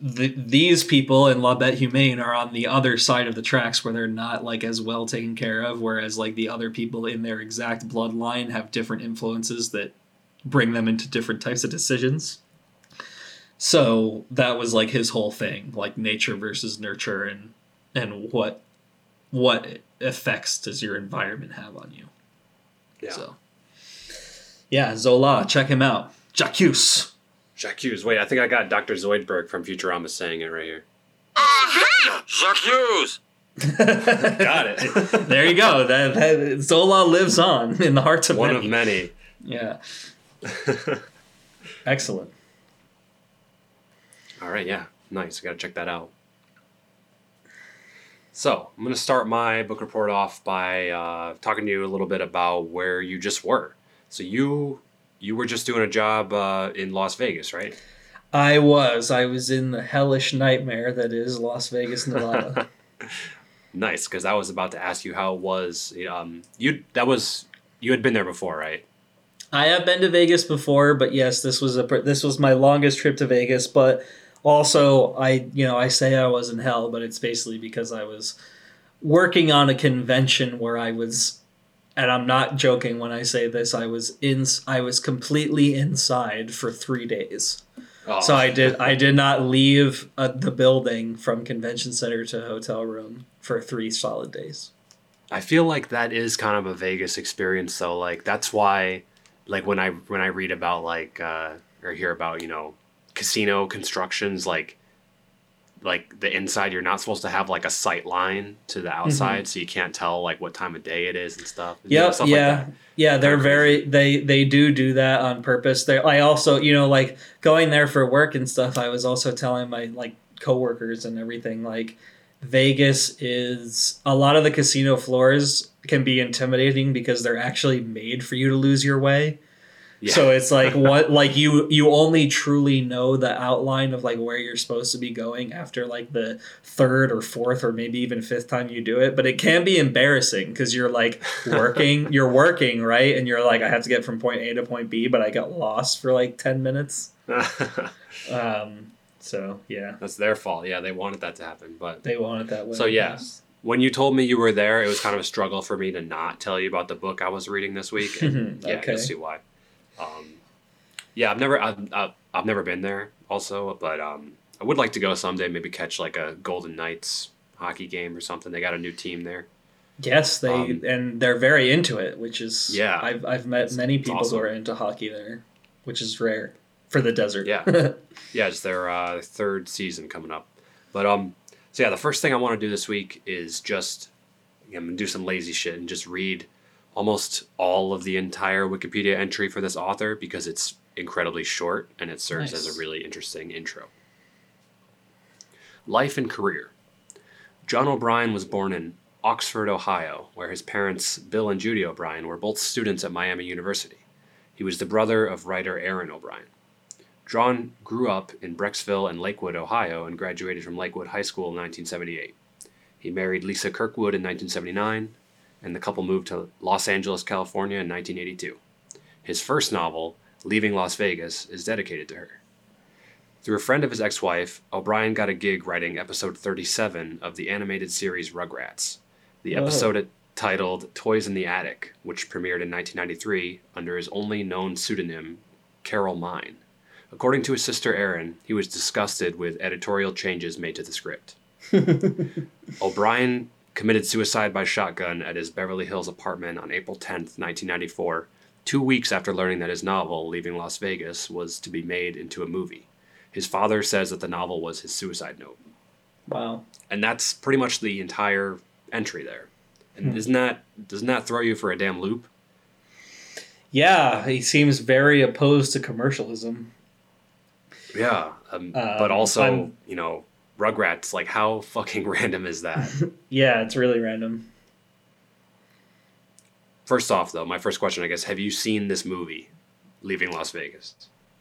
the, these people in La Bête Humaine are on the other side of the tracks where they're not like as well taken care of, whereas like the other people in their exact bloodline have different influences that bring them into different types of decisions. So that was like his whole thing, like nature versus nurture and and what what effects does your environment have on you. Yeah. So yeah, Zola, check him out. J'accuse. J'accuse. Wait, I think I got Dr. Zoidberg from Futurama saying it right here. Aha! J'accuse Got it. there you go. That, that Zola lives on in the hearts of One many. of many. Yeah. Excellent. All right, yeah. Nice. I got to check that out. So, I'm going to start my book report off by uh, talking to you a little bit about where you just were. So, you you were just doing a job uh, in Las Vegas, right? I was. I was in the hellish nightmare that is Las Vegas, Nevada. Nice, because I was about to ask you how it was. Um, you that was you had been there before, right? I have been to Vegas before, but yes, this was a this was my longest trip to Vegas. But also, I you know I say I was in hell, but it's basically because I was working on a convention where I was, and I'm not joking when I say this. I was in I was completely inside for three days. Oh, So I did I did not leave uh, the building from convention center to hotel room for three solid days. I feel like that is kind of a Vegas experience though. Like that's why like when I when I read about like uh or hear about, you know, casino constructions like like the inside you're not supposed to have like a sight line to the mm-hmm. outside so you can't tell like what time of day it is and stuff. You know, Yep, stuff yeah, that. yeah. They're very they they do do that on purpose. They I also you know like going there for work and stuff. I was also telling my like coworkers and everything like Vegas is a lot of the casino floors can be intimidating because they're actually made for you to lose your way. Yeah. So it's like what like you you only truly know the outline of like where you're supposed to be going after like the third or fourth or maybe even fifth time you do it. But it can be embarrassing because you're like working, you're working right, and you're like I have to get from point A to point B, but I got lost for like ten minutes. Um, so yeah, That's their fault. Yeah, they wanted that to happen, but they want it that way. So, yeah. when you told me you were there, it was kind of a struggle for me to not tell you about the book I was reading this week. And yeah, Okay. you'll see why. Um, yeah, I've never, I've, I've, I've never been there also, but um, I would like to go someday. Maybe catch like a Golden Knights hockey game or something. They got a new team there. Yes, they Um, and they're very into it, which is Yeah. I've I've met many people awesome. who are into hockey there, which is rare for the desert. Yeah. Yeah, it's their uh, third season coming up. But um, so yeah, the first thing I want to do this week is just I'm gonna do some lazy shit and just read almost all of the entire Wikipedia entry for this author because it's incredibly short and it serves as a really interesting intro. Life and career. John O'Brien was born in Oxford, Ohio, where his parents, Bill and Judy O'Brien, were both students at Miami University. He was the brother of writer Erin O'Brien. John grew up in Brecksville and Lakewood, Ohio, and graduated from Lakewood High School in 1978. He married Lisa Kirkwood in 1979, and the couple moved to Los Angeles, California in 1982. His first novel, Leaving Las Vegas, is dedicated to her. Through a friend of his ex wife, O'Brien got a gig writing episode 37 of the animated series Rugrats. The Whoa. episode titled Toys in the Attic, which premiered in 1993 under his only known pseudonym, Carol Mine. According to his sister Erin, he was disgusted with editorial changes made to the script. O'Brien committed suicide by shotgun at his Beverly Hills apartment on April 10th, 1994, two weeks after learning that his novel, Leaving Las Vegas, was to be made into a movie. His father says that the novel was his suicide note. Wow. And that's pretty much the entire entry there. And isn't that doesn't that throw you for a damn loop? Yeah, he seems very opposed to commercialism. Yeah, um, Um, but also, I'm- you know, Rugrats, like how fucking random is that? Yeah, it's really random. first off, though, my first question, I guess, have you seen this movie, Leaving Las Vegas?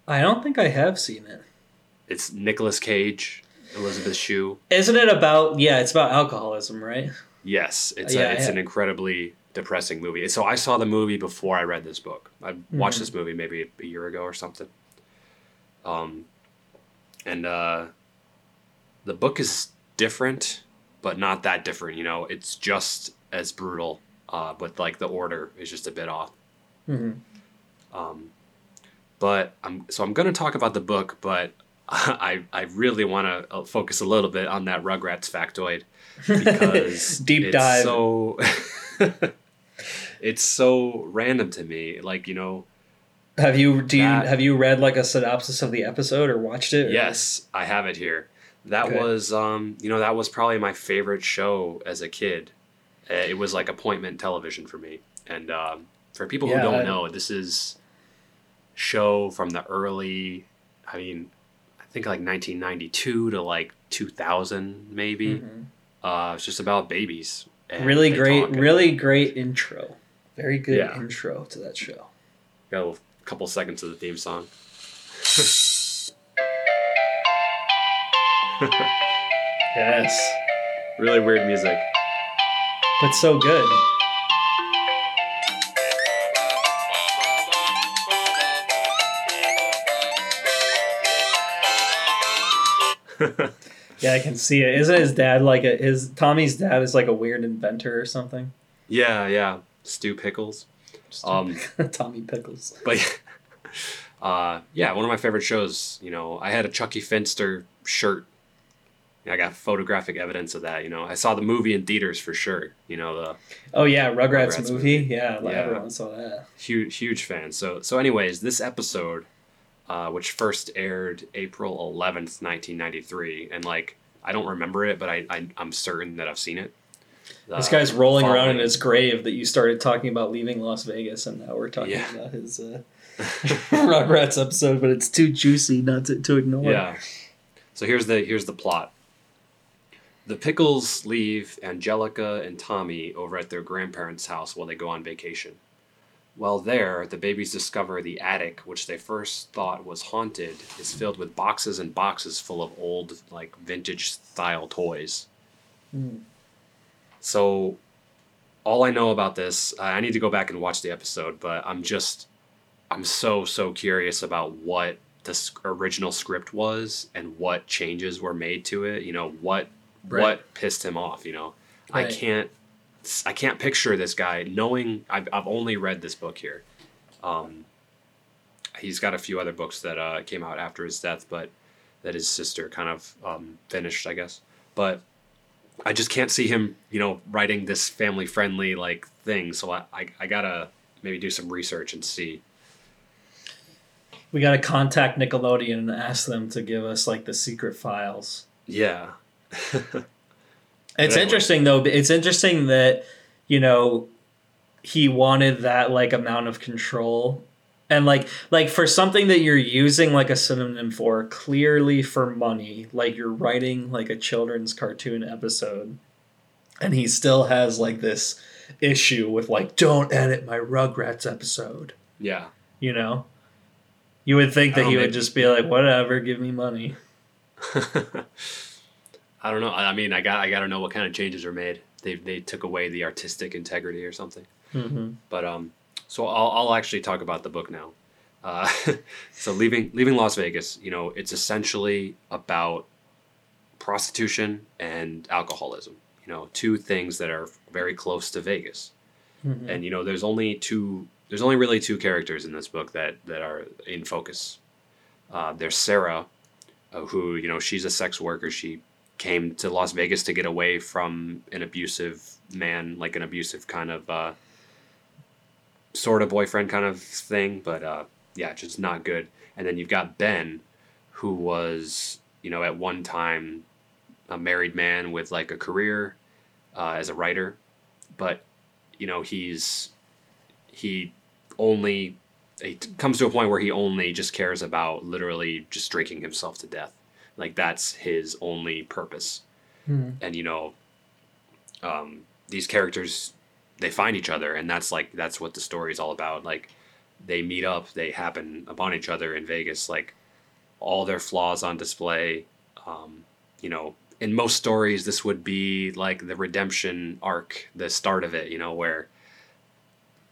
I don't think I have seen it. It's Nicolas Cage, Elizabeth Shue. Isn't it about? Yeah, it's about alcoholism, right? Yes, it's Yeah, a, it's an incredibly depressing movie. So I saw the movie before I read this book. I watched Mhm. this movie maybe a year ago or something. Um, and uh, the book is different, but not that different. You know, it's just as brutal, uh, but like the order is just a bit off. hmm Um, but I'm so I'm going to talk about the book, but I I really want to focus a little bit on that Rugrats factoid because Deep it's dive. So it's so random to me. Like you know, Have you do you have you read like a synopsis of the episode or watched it? or- yes, I have it here. That Okay. was um you know that was probably my favorite show as a kid. Uh, It was like appointment television for me. And um, for people who don't I- know, this is show from the early. I mean, I think like 1992 to like 2000 maybe. Mhm. Uh, it's just about babies. Really great, really great intro. Very good Yeah. intro to that show. Got a couple seconds of the theme song. Yes, Really weird music. but so good. Yeah, I can see it. Isn't his dad like a his Tommy's dad is like a weird inventor or something? Yeah, yeah. Stu Pickles. Um, Tommy Pickles. but uh, yeah, one of my favorite shows. You know, I had a Chuckie Finster shirt. I got photographic evidence of that. You know, I saw the movie in theaters for sure. You know, the Oh yeah, Rugrats, Rugrats movie. movie. Yeah, Yeah. everyone saw that. huge huge fan. So so anyways, this episode, uh, which first aired April eleventh, nineteen ninety three, and like I don't remember it, but I, I I'm certain that I've seen it. This guy's rolling around in his grave that you started talking about leaving Las Vegas, and now we're talking Yeah. about his uh, Rugrats episode, but it's too juicy not to, to ignore. Yeah. So here's the here's the plot. The Pickles leave Angelica and Tommy over at their grandparents' house while they go on vacation. While there, the babies discover the attic, which they first thought was haunted, is filled with boxes and boxes full of old, like vintage style toys. Hmm. So, all I know about this, I need to go back and watch the episode, but I'm just, I'm so so curious about what the original script was and what changes were made to it. You know what Right. what pissed him off. You know, I can't I can't picture this guy knowing. I've I've only read this book here. Um, he's got a few other books that uh, came out after his death, but that his sister kind of um, finished, I guess. But I just can't see him, you know, writing this family friendly like thing. So I, I, I gotta maybe do some research and see. We got to contact Nickelodeon and ask them to give us like the secret files. Yeah. It's interesting though. It's interesting that you know he wanted that like amount of control and like like for something that you're using like a synonym for clearly for money like you're writing like a children's cartoon episode and he still has like this issue with like don't edit my rugrats episode yeah. you know you would think that Oh, he would just be like whatever give me money I don't know. I I mean, I got I got to know what kind of changes are made. They they took away the artistic integrity or something. mm-hmm. But um, so I'll I'll actually talk about the book now. Uh, so leaving leaving Las Vegas, you know, it's essentially about prostitution and alcoholism. You know, two things that are very close to Vegas. Mm-hmm. And you know, there's only two. There's only really two characters in this book that that are in focus. Uh, there's Sarah, uh, who you know she's a sex worker. She came to Las Vegas to get away from an abusive man, like an abusive kind of uh, sort of boyfriend kind of thing. But uh, yeah, just not good. And then you've got Ben, who was you know at one time a married man with like a career uh, as a writer, but you know he's he only it comes to a point where he only just cares about literally just drinking himself to death Like that's his only purpose. Hmm. And you know, um, these characters they find each other, and that's like that's what the story is all about. Like they meet up, they happen upon each other in Vegas. Like all their flaws on display. Um, you know, in most stories, this would be like the redemption arc, the start of it. You know, where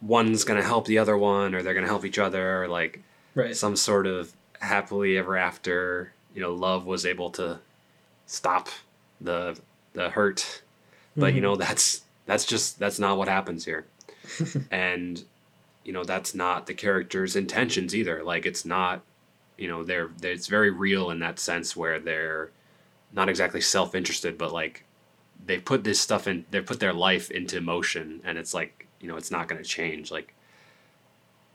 one's gonna help the other one, or they're gonna help each other, or like Right. some sort of happily ever after. You know, love was able to stop the the hurt, but you Mhm. know that's that's just that's not what happens here, and you know that's not the character's intentions either. Like it's not, you know, they're, they it's very real in that sense where they're not exactly self interested, but like they put this stuff in, they put their life into motion, and it's like you know it's not going to change. Like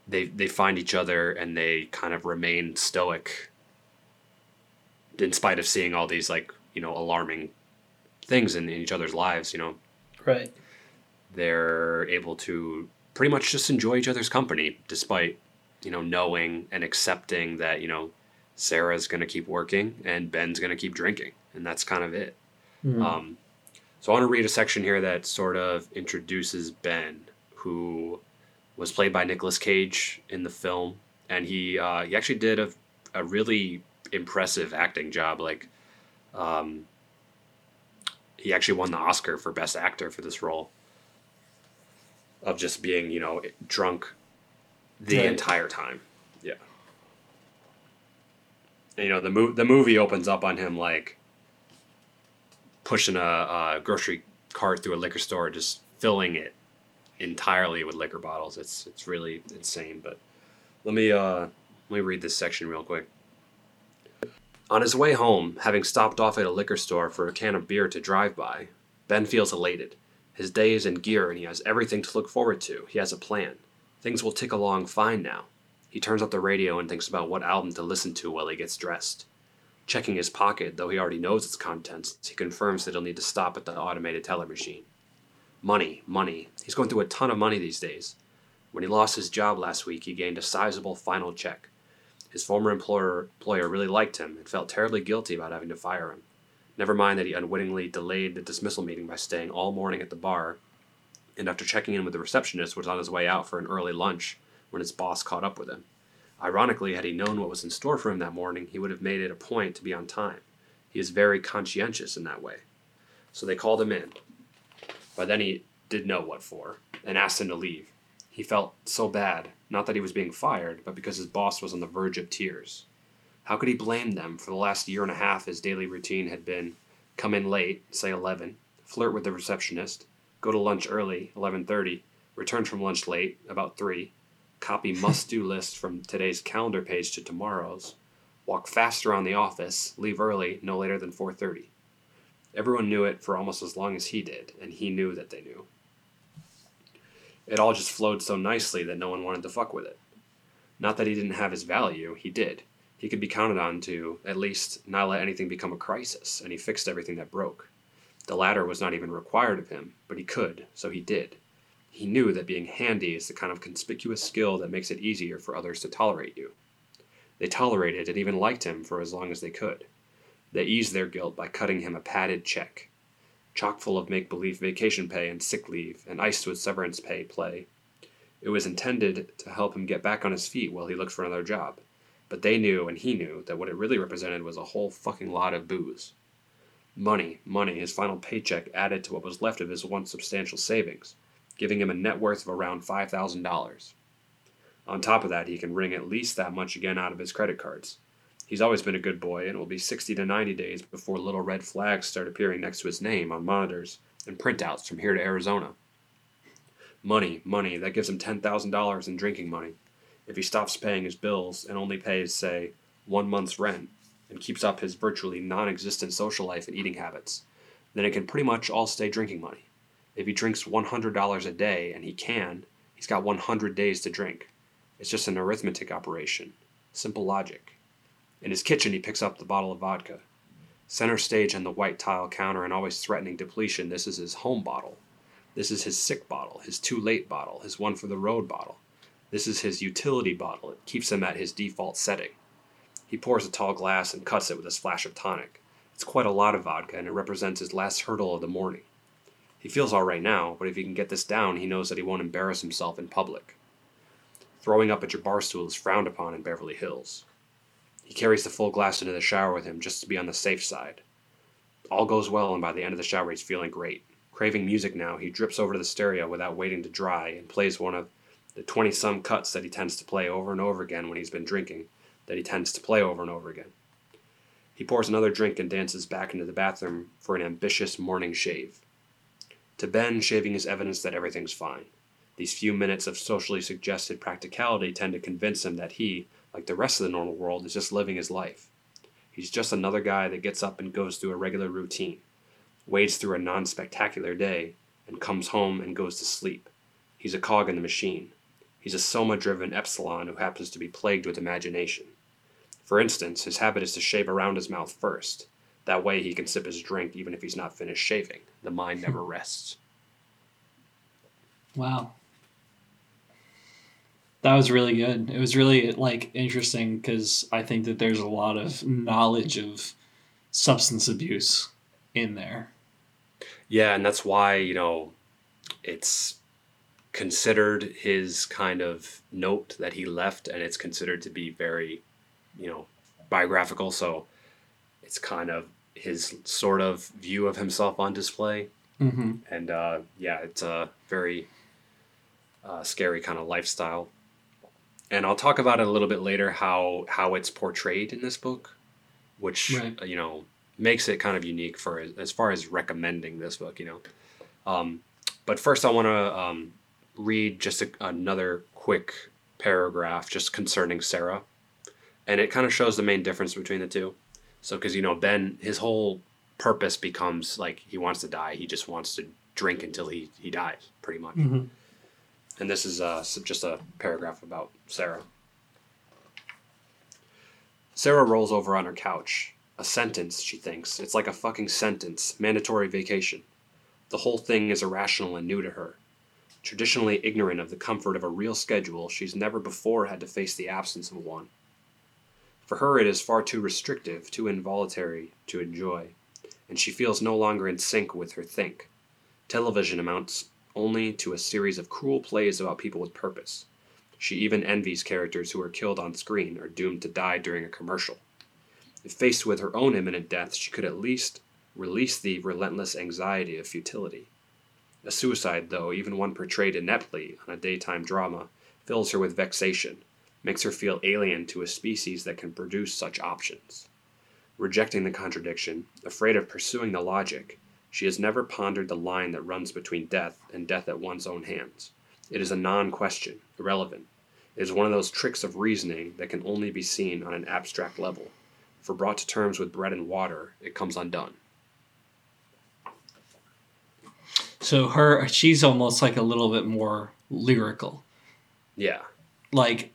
they they find each other and they kind of remain stoic in spite of seeing all these like you know alarming things in, in each other's lives you know Right. they're able to pretty much just enjoy each other's company despite you know knowing and accepting that you know sarah's going to keep working and ben's going to keep drinking and that's kind of it Mhm. um, so I want to read a section here that sort of introduces Ben, who was played by Nicolas Cage in the film, and he uh, he actually did a, a really impressive acting job. Like, um, he actually won the Oscar for Best Actor for this role of just being you know drunk the Right. entire time. Yeah. And, you know the mo- the movie opens up on him like pushing a, a grocery cart through a liquor store, just filling it entirely with liquor bottles. It's it's really insane. But let me uh, let me read this section real quick. On his way home, having stopped off at a liquor store for a can of beer to drive by, Ben feels elated. His day is in gear and he has everything to look forward to. He has a plan. Things will tick along fine now. He turns up the radio and thinks about what album to listen to while he gets dressed. Checking his pocket, though he already knows its contents, he confirms that he'll need to stop at the automated teller machine. Money, money. He's going through a ton of money these days. When he lost his job last week, he gained a sizable final check. His former employer, employer really liked him and felt terribly guilty about having to fire him. Never mind that he unwittingly delayed the dismissal meeting by staying all morning at the bar, and after checking in with the receptionist, was on his way out for an early lunch when his boss caught up with him. Ironically, had he known what was in store for him that morning, he would have made it a point to be on time. He is very conscientious in that way. So they called him in. By then he did know what for, and asked him to leave. He felt so bad, not that he was being fired, but because his boss was on the verge of tears. How could he blame them? For the last year and a half, his daily routine had been come in late, say 11, flirt with the receptionist, go to lunch early, 11:30, return from lunch late, about 3, copy must-do list from today's calendar page to tomorrow's, walk fast around the office, leave early, no later than 4:30. Everyone knew it for almost as long as he did, and he knew that they knew. It all just flowed so nicely that no one wanted to fuck with it. Not that he didn't have his value, he did. He could be counted on to, at least, not let anything become a crisis, and he fixed everything that broke. The latter was not even required of him, but he could, so he did. He knew that being handy is the kind of conspicuous skill that makes it easier for others to tolerate you. They tolerated and even liked him for as long as they could. They eased their guilt by cutting him a padded check, chock full of make believe vacation pay and sick leave, and iced with severance pay play. It was intended to help him get back on his feet while he looked for another job. But they knew, and he knew, that what it really represented was a whole fucking lot of booze. Money, money, his final paycheck added to what was left of his once substantial savings, giving him a net worth of around $5,000. On top of that, he can wring at least that much again out of his credit cards. He's always been a good boy, and it will be 60 to 90 days before little red flags start appearing next to his name on monitors and printouts from here to Arizona. Money, money, that gives him $10,000 in drinking money. If he stops paying his bills and only pays, say, one month's rent, and keeps up his virtually non existent social life and eating habits, then it can pretty much all stay drinking money. If he drinks $100 a day, and he can, he's got 100 days to drink. It's just an arithmetic operation. Simple logic. In his kitchen, he picks up the bottle of vodka. Center stage on the white tile counter and always threatening depletion, this is his home bottle. This is his sick bottle, his too late bottle, his one for the road bottle. This is his utility bottle. It keeps him at his default setting. He pours a tall glass and cuts it with a splash of tonic. It's quite a lot of vodka, and it represents his last hurdle of the morning. He feels all right now, but if he can get this down, he knows that he won't embarrass himself in public. Throwing up at your bar stool is frowned upon in Beverly Hills. He carries the full glass into the shower with him just to be on the safe side. All goes well, and by the end of the shower, he's feeling great. Craving music now, he drips over to the stereo without waiting to dry and plays one of the 20 some cuts that he tends to play over and over again when he's been drinking, that he tends to play over and over again. He pours another drink and dances back into the bathroom for an ambitious morning shave. To Ben, shaving is evidence that everything's fine. These few minutes of socially suggested practicality tend to convince him that he, like the rest of the normal world, is just living his life. He's just another guy that gets up and goes through a regular routine, wades through a non spectacular day, and comes home and goes to sleep. He's a cog in the machine. He's a soma driven epsilon who happens to be plagued with imagination. For instance, his habit is to shave around his mouth first. That way he can sip his drink even if he's not finished shaving. The mind never rests. Wow. That was really good. It was really like interesting because I think that there's a lot of knowledge of substance abuse in there. Yeah, and that's why, you know, it's considered his kind of note that he left and it's considered to be very, you know, biographical. So it's kind of his sort of view of himself on display. Mm-hmm. And uh, yeah, it's a very uh, scary kind of lifestyle. And I'll talk about it a little bit later how how it's portrayed in this book, which Right. you know makes it kind of unique for as far as recommending this book. You know, um, but first I want to um, read just a, another quick paragraph just concerning Sarah, and it kind of shows the main difference between the two. So because you know Ben, his whole purpose becomes like he wants to die. He just wants to drink until he he dies, pretty much. Mhm. And this is uh, just a paragraph about Sarah. Sarah rolls over on her couch. A sentence, she thinks. It's like a fucking sentence. Mandatory vacation. The whole thing is irrational and new to her. Traditionally ignorant of the comfort of a real schedule, she's never before had to face the absence of one. For her, it is far too restrictive, too involuntary to enjoy, and she feels no longer in sync with her think. Television amounts only to a series of cruel plays about people with purpose. She even envies characters who are killed on screen or doomed to die during a commercial. If faced with her own imminent death, she could at least release the relentless anxiety of futility. A suicide, though, even one portrayed ineptly on a daytime drama, fills her with vexation, makes her feel alien to a species that can produce such options. Rejecting the contradiction, afraid of pursuing the logic, she has never pondered the line that runs between death and death at one's own hands. It is a non question, irrelevant. It is one of those tricks of reasoning that can only be seen on an abstract level. For brought to terms with bread and water, it comes undone. So her, she's almost like a little bit more lyrical. Yeah. Like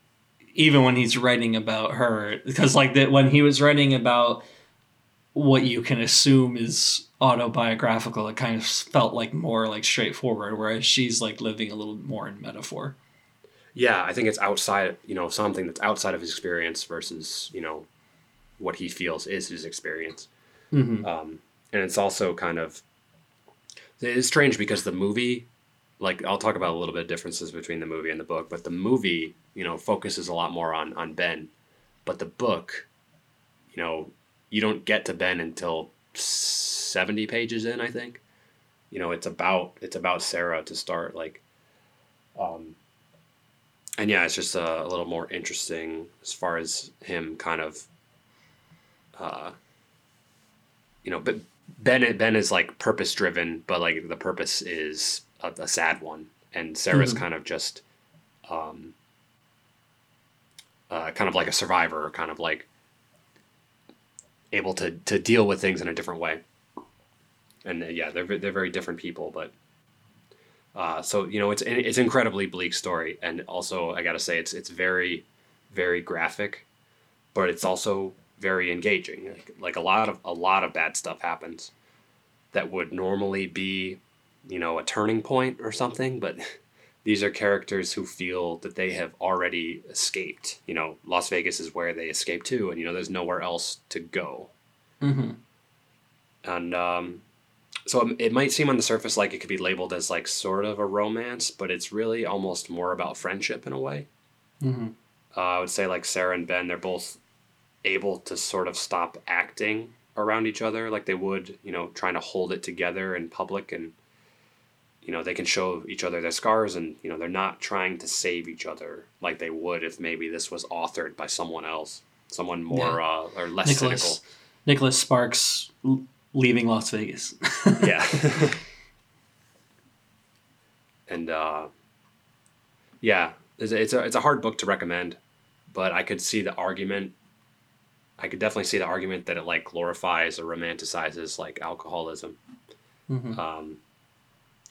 even when he's writing about her, because like that when he was writing about what you can assume is autobiographical, it kind of felt like more like straightforward. Whereas she's like living a little more in metaphor. Yeah, I think it's outside, you know, something that's outside of his experience versus, you know, what he feels is his experience. Mm-hmm. Um, and it's also kind of, it's strange because the movie, like I'll talk about a little bit of differences between the movie and the book, but the movie, you know, focuses a lot more on on Ben, but the book, you know, you don't get to Ben until seventy pages in, I think. You know, it's about it's about Sarah to start, like, um, and yeah, it's just a, a little more interesting as far as him kind of, uh, you know, but Ben Ben is like purpose driven, but like the purpose is a, a sad one, and Sarah's Mhm. kind of just, um, uh, kind of like a survivor, kind of like able to to deal with things in a different way. And uh, yeah, they're they're very different people, but uh, so you know it's it's incredibly bleak story, and also I gotta say it's it's very very graphic, but it's also very engaging. Like, like a lot of a lot of bad stuff happens that would normally be, you know, a turning point or something, but these are characters who feel that they have already escaped. You know, Las Vegas is where they escape to, and you know, there's nowhere else to go. Mm-hmm. And um, so it might seem on the surface like it could be labeled as like sort of a romance, but it's really almost more about friendship in a way. Mm-hmm. Uh, I would say like Sarah and Ben, they're both able to sort of stop acting around each other like they would, you know, trying to hold it together in public and you know, they can show each other their scars and, you know, they're not trying to save each other like they would if maybe this was authored by someone else, someone more Yeah. uh, or less Nicholas Nicholas Sparks leaving Las Vegas. Yeah. and uh yeah, it's a, it's a it's a hard book to recommend, but I could see the argument I could definitely see the argument that it like glorifies or romanticizes like alcoholism. Mhm. Um,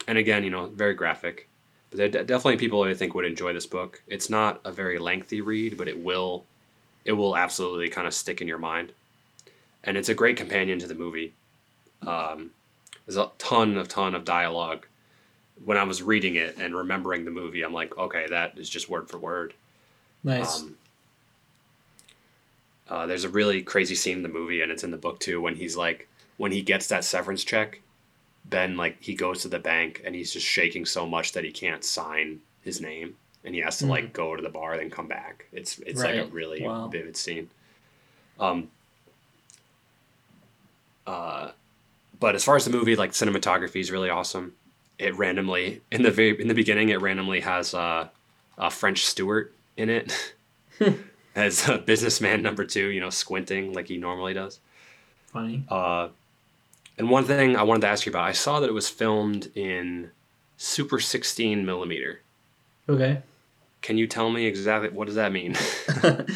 and again, you know, very graphic. But there are definitely people I think would enjoy this book. It's not a very lengthy read, but it will, it will absolutely kind of stick in your mind. And it's a great companion to the movie. Um, there's a ton of ton of dialogue. When I was reading it and remembering the movie, I'm like, okay, that is just word for word. Nice. Um, uh, there's a really crazy scene in the movie, and it's in the book too, when he's like, when he gets that severance check, Ben like he goes to the bank and he's just shaking so much that he can't sign his name, and he has to like go to the bar then come back. It's it's like a really Wow. vivid scene. Um. Uh, but as far as the movie, like cinematography is really awesome. It randomly in the very in the beginning, it randomly has uh, a French Stewart in it as a businessman number two. You know, squinting like he normally does. Funny. Uh, and one thing I wanted to ask you about, I saw that it was filmed in Super 16 millimeter. Okay. Can you tell me exactly what does that mean?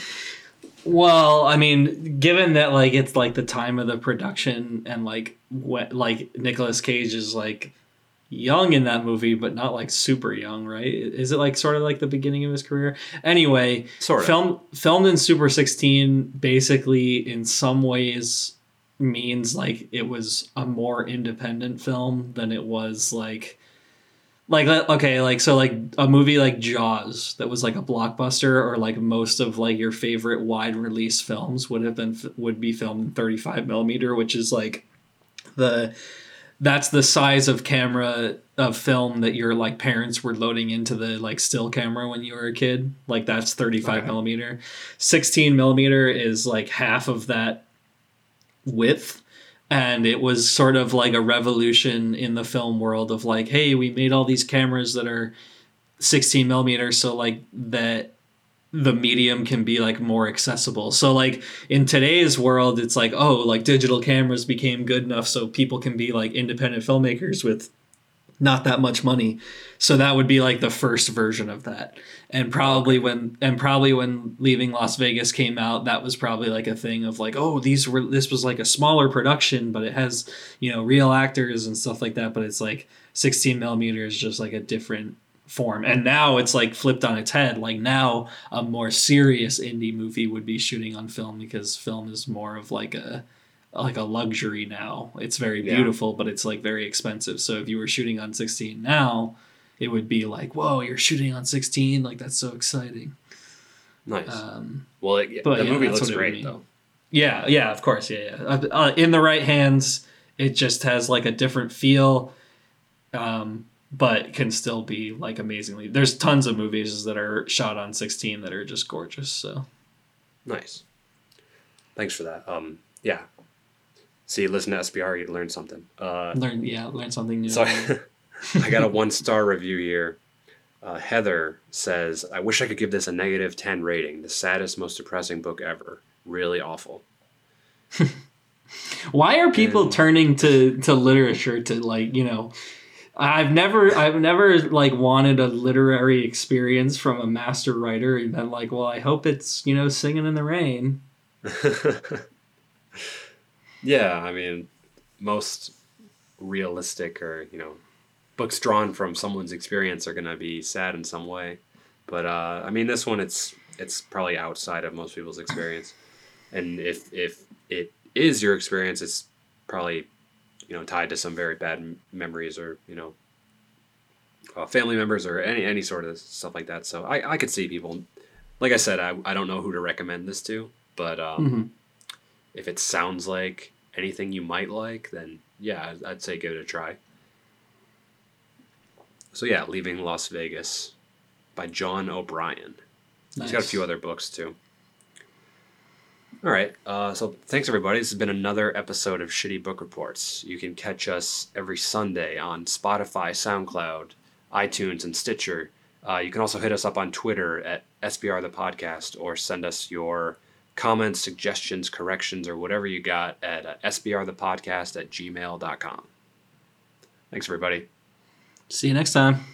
Well, I mean, given that like it's like the time of the production and like what like Nicolas Cage is like young in that movie, but not like super young, right? Is it like sort of like the beginning of his career? Anyway, Sort of. film filmed in Super 16 basically in some ways means like it was a more independent film than it was like like okay like so like a movie like jaws that was like a blockbuster or like most of like your favorite wide release films would have been would be filmed in 35 millimeter which is like the that's the size of camera of film that your like parents were loading into the like still camera when you were a kid like that's 35 Okay. millimeter 16 millimeter is like half of that width and it was sort of like a revolution in the film world of like hey we made all these cameras that are 16 millimeter so like that the medium can be like more accessible. So like in today's world it's like oh like digital cameras became good enough so people can be like independent filmmakers with not that much money. So that would be like the first version of that. And probably when and probably when leaving las vegas came out that was probably like a thing of like oh these were this was like a smaller production but it has you know real actors and stuff like that. But it's like 16 millimeter is just like a different form. And now it's like flipped on its head. Like now a more serious indie movie would be shooting on film because film is more of like a like a luxury now it's very Yeah. beautiful but it's like very expensive so if you were shooting on 16 now it would be like whoa you're shooting on 16 like that's so exciting nice. um well, it, but the yeah, movie looks what it would great though. yeah, yeah, of course, yeah, yeah. Uh, uh, in the right hands, it just has like a different feel, um, but can still be like amazingly. There's tons of movies that are shot on 16 that are just gorgeous. So Nice. Thanks for that. Um, yeah. See, listen to SBR, you learn something. Uh, learn, yeah, learn something new. So I got a one star review here. Uh, Heather says, I wish I could give this a negative 10 rating. The saddest, most depressing book ever. Really awful. Why are people And- turning to to literature to like you know? I've never I've never like wanted a literary experience from a master writer and been like, well, I hope it's you know singing in the rain. Yeah, I mean, most realistic or, you know, books drawn from someone's experience are to be sad in some way. But, uh, I mean, this one, it's it's probably outside of most people's experience. And if, if it is your experience, it's probably, you know, tied to some very bad m- memories or, you know, uh, family members or any any sort of stuff like that. So I, I could see people. Like I said, I, I don't know who to recommend this to, but um, Mhm. If it sounds like anything you might like, then yeah, I'd, I'd say give it a try. So yeah, leaving Las Vegas by John O'Brien. He's got a few other books too. All right. Uh, so thanks everybody. This has been another episode of Shitty Book Reports. You can catch us every Sunday on Spotify, SoundCloud, iTunes, and Stitcher. Uh, you can also hit us up on Twitter at SBR the Podcast or send us your comments, suggestions, corrections, or whatever you got at uh, sbrthepodcast at gmail.com. Thanks everybody. See you next time.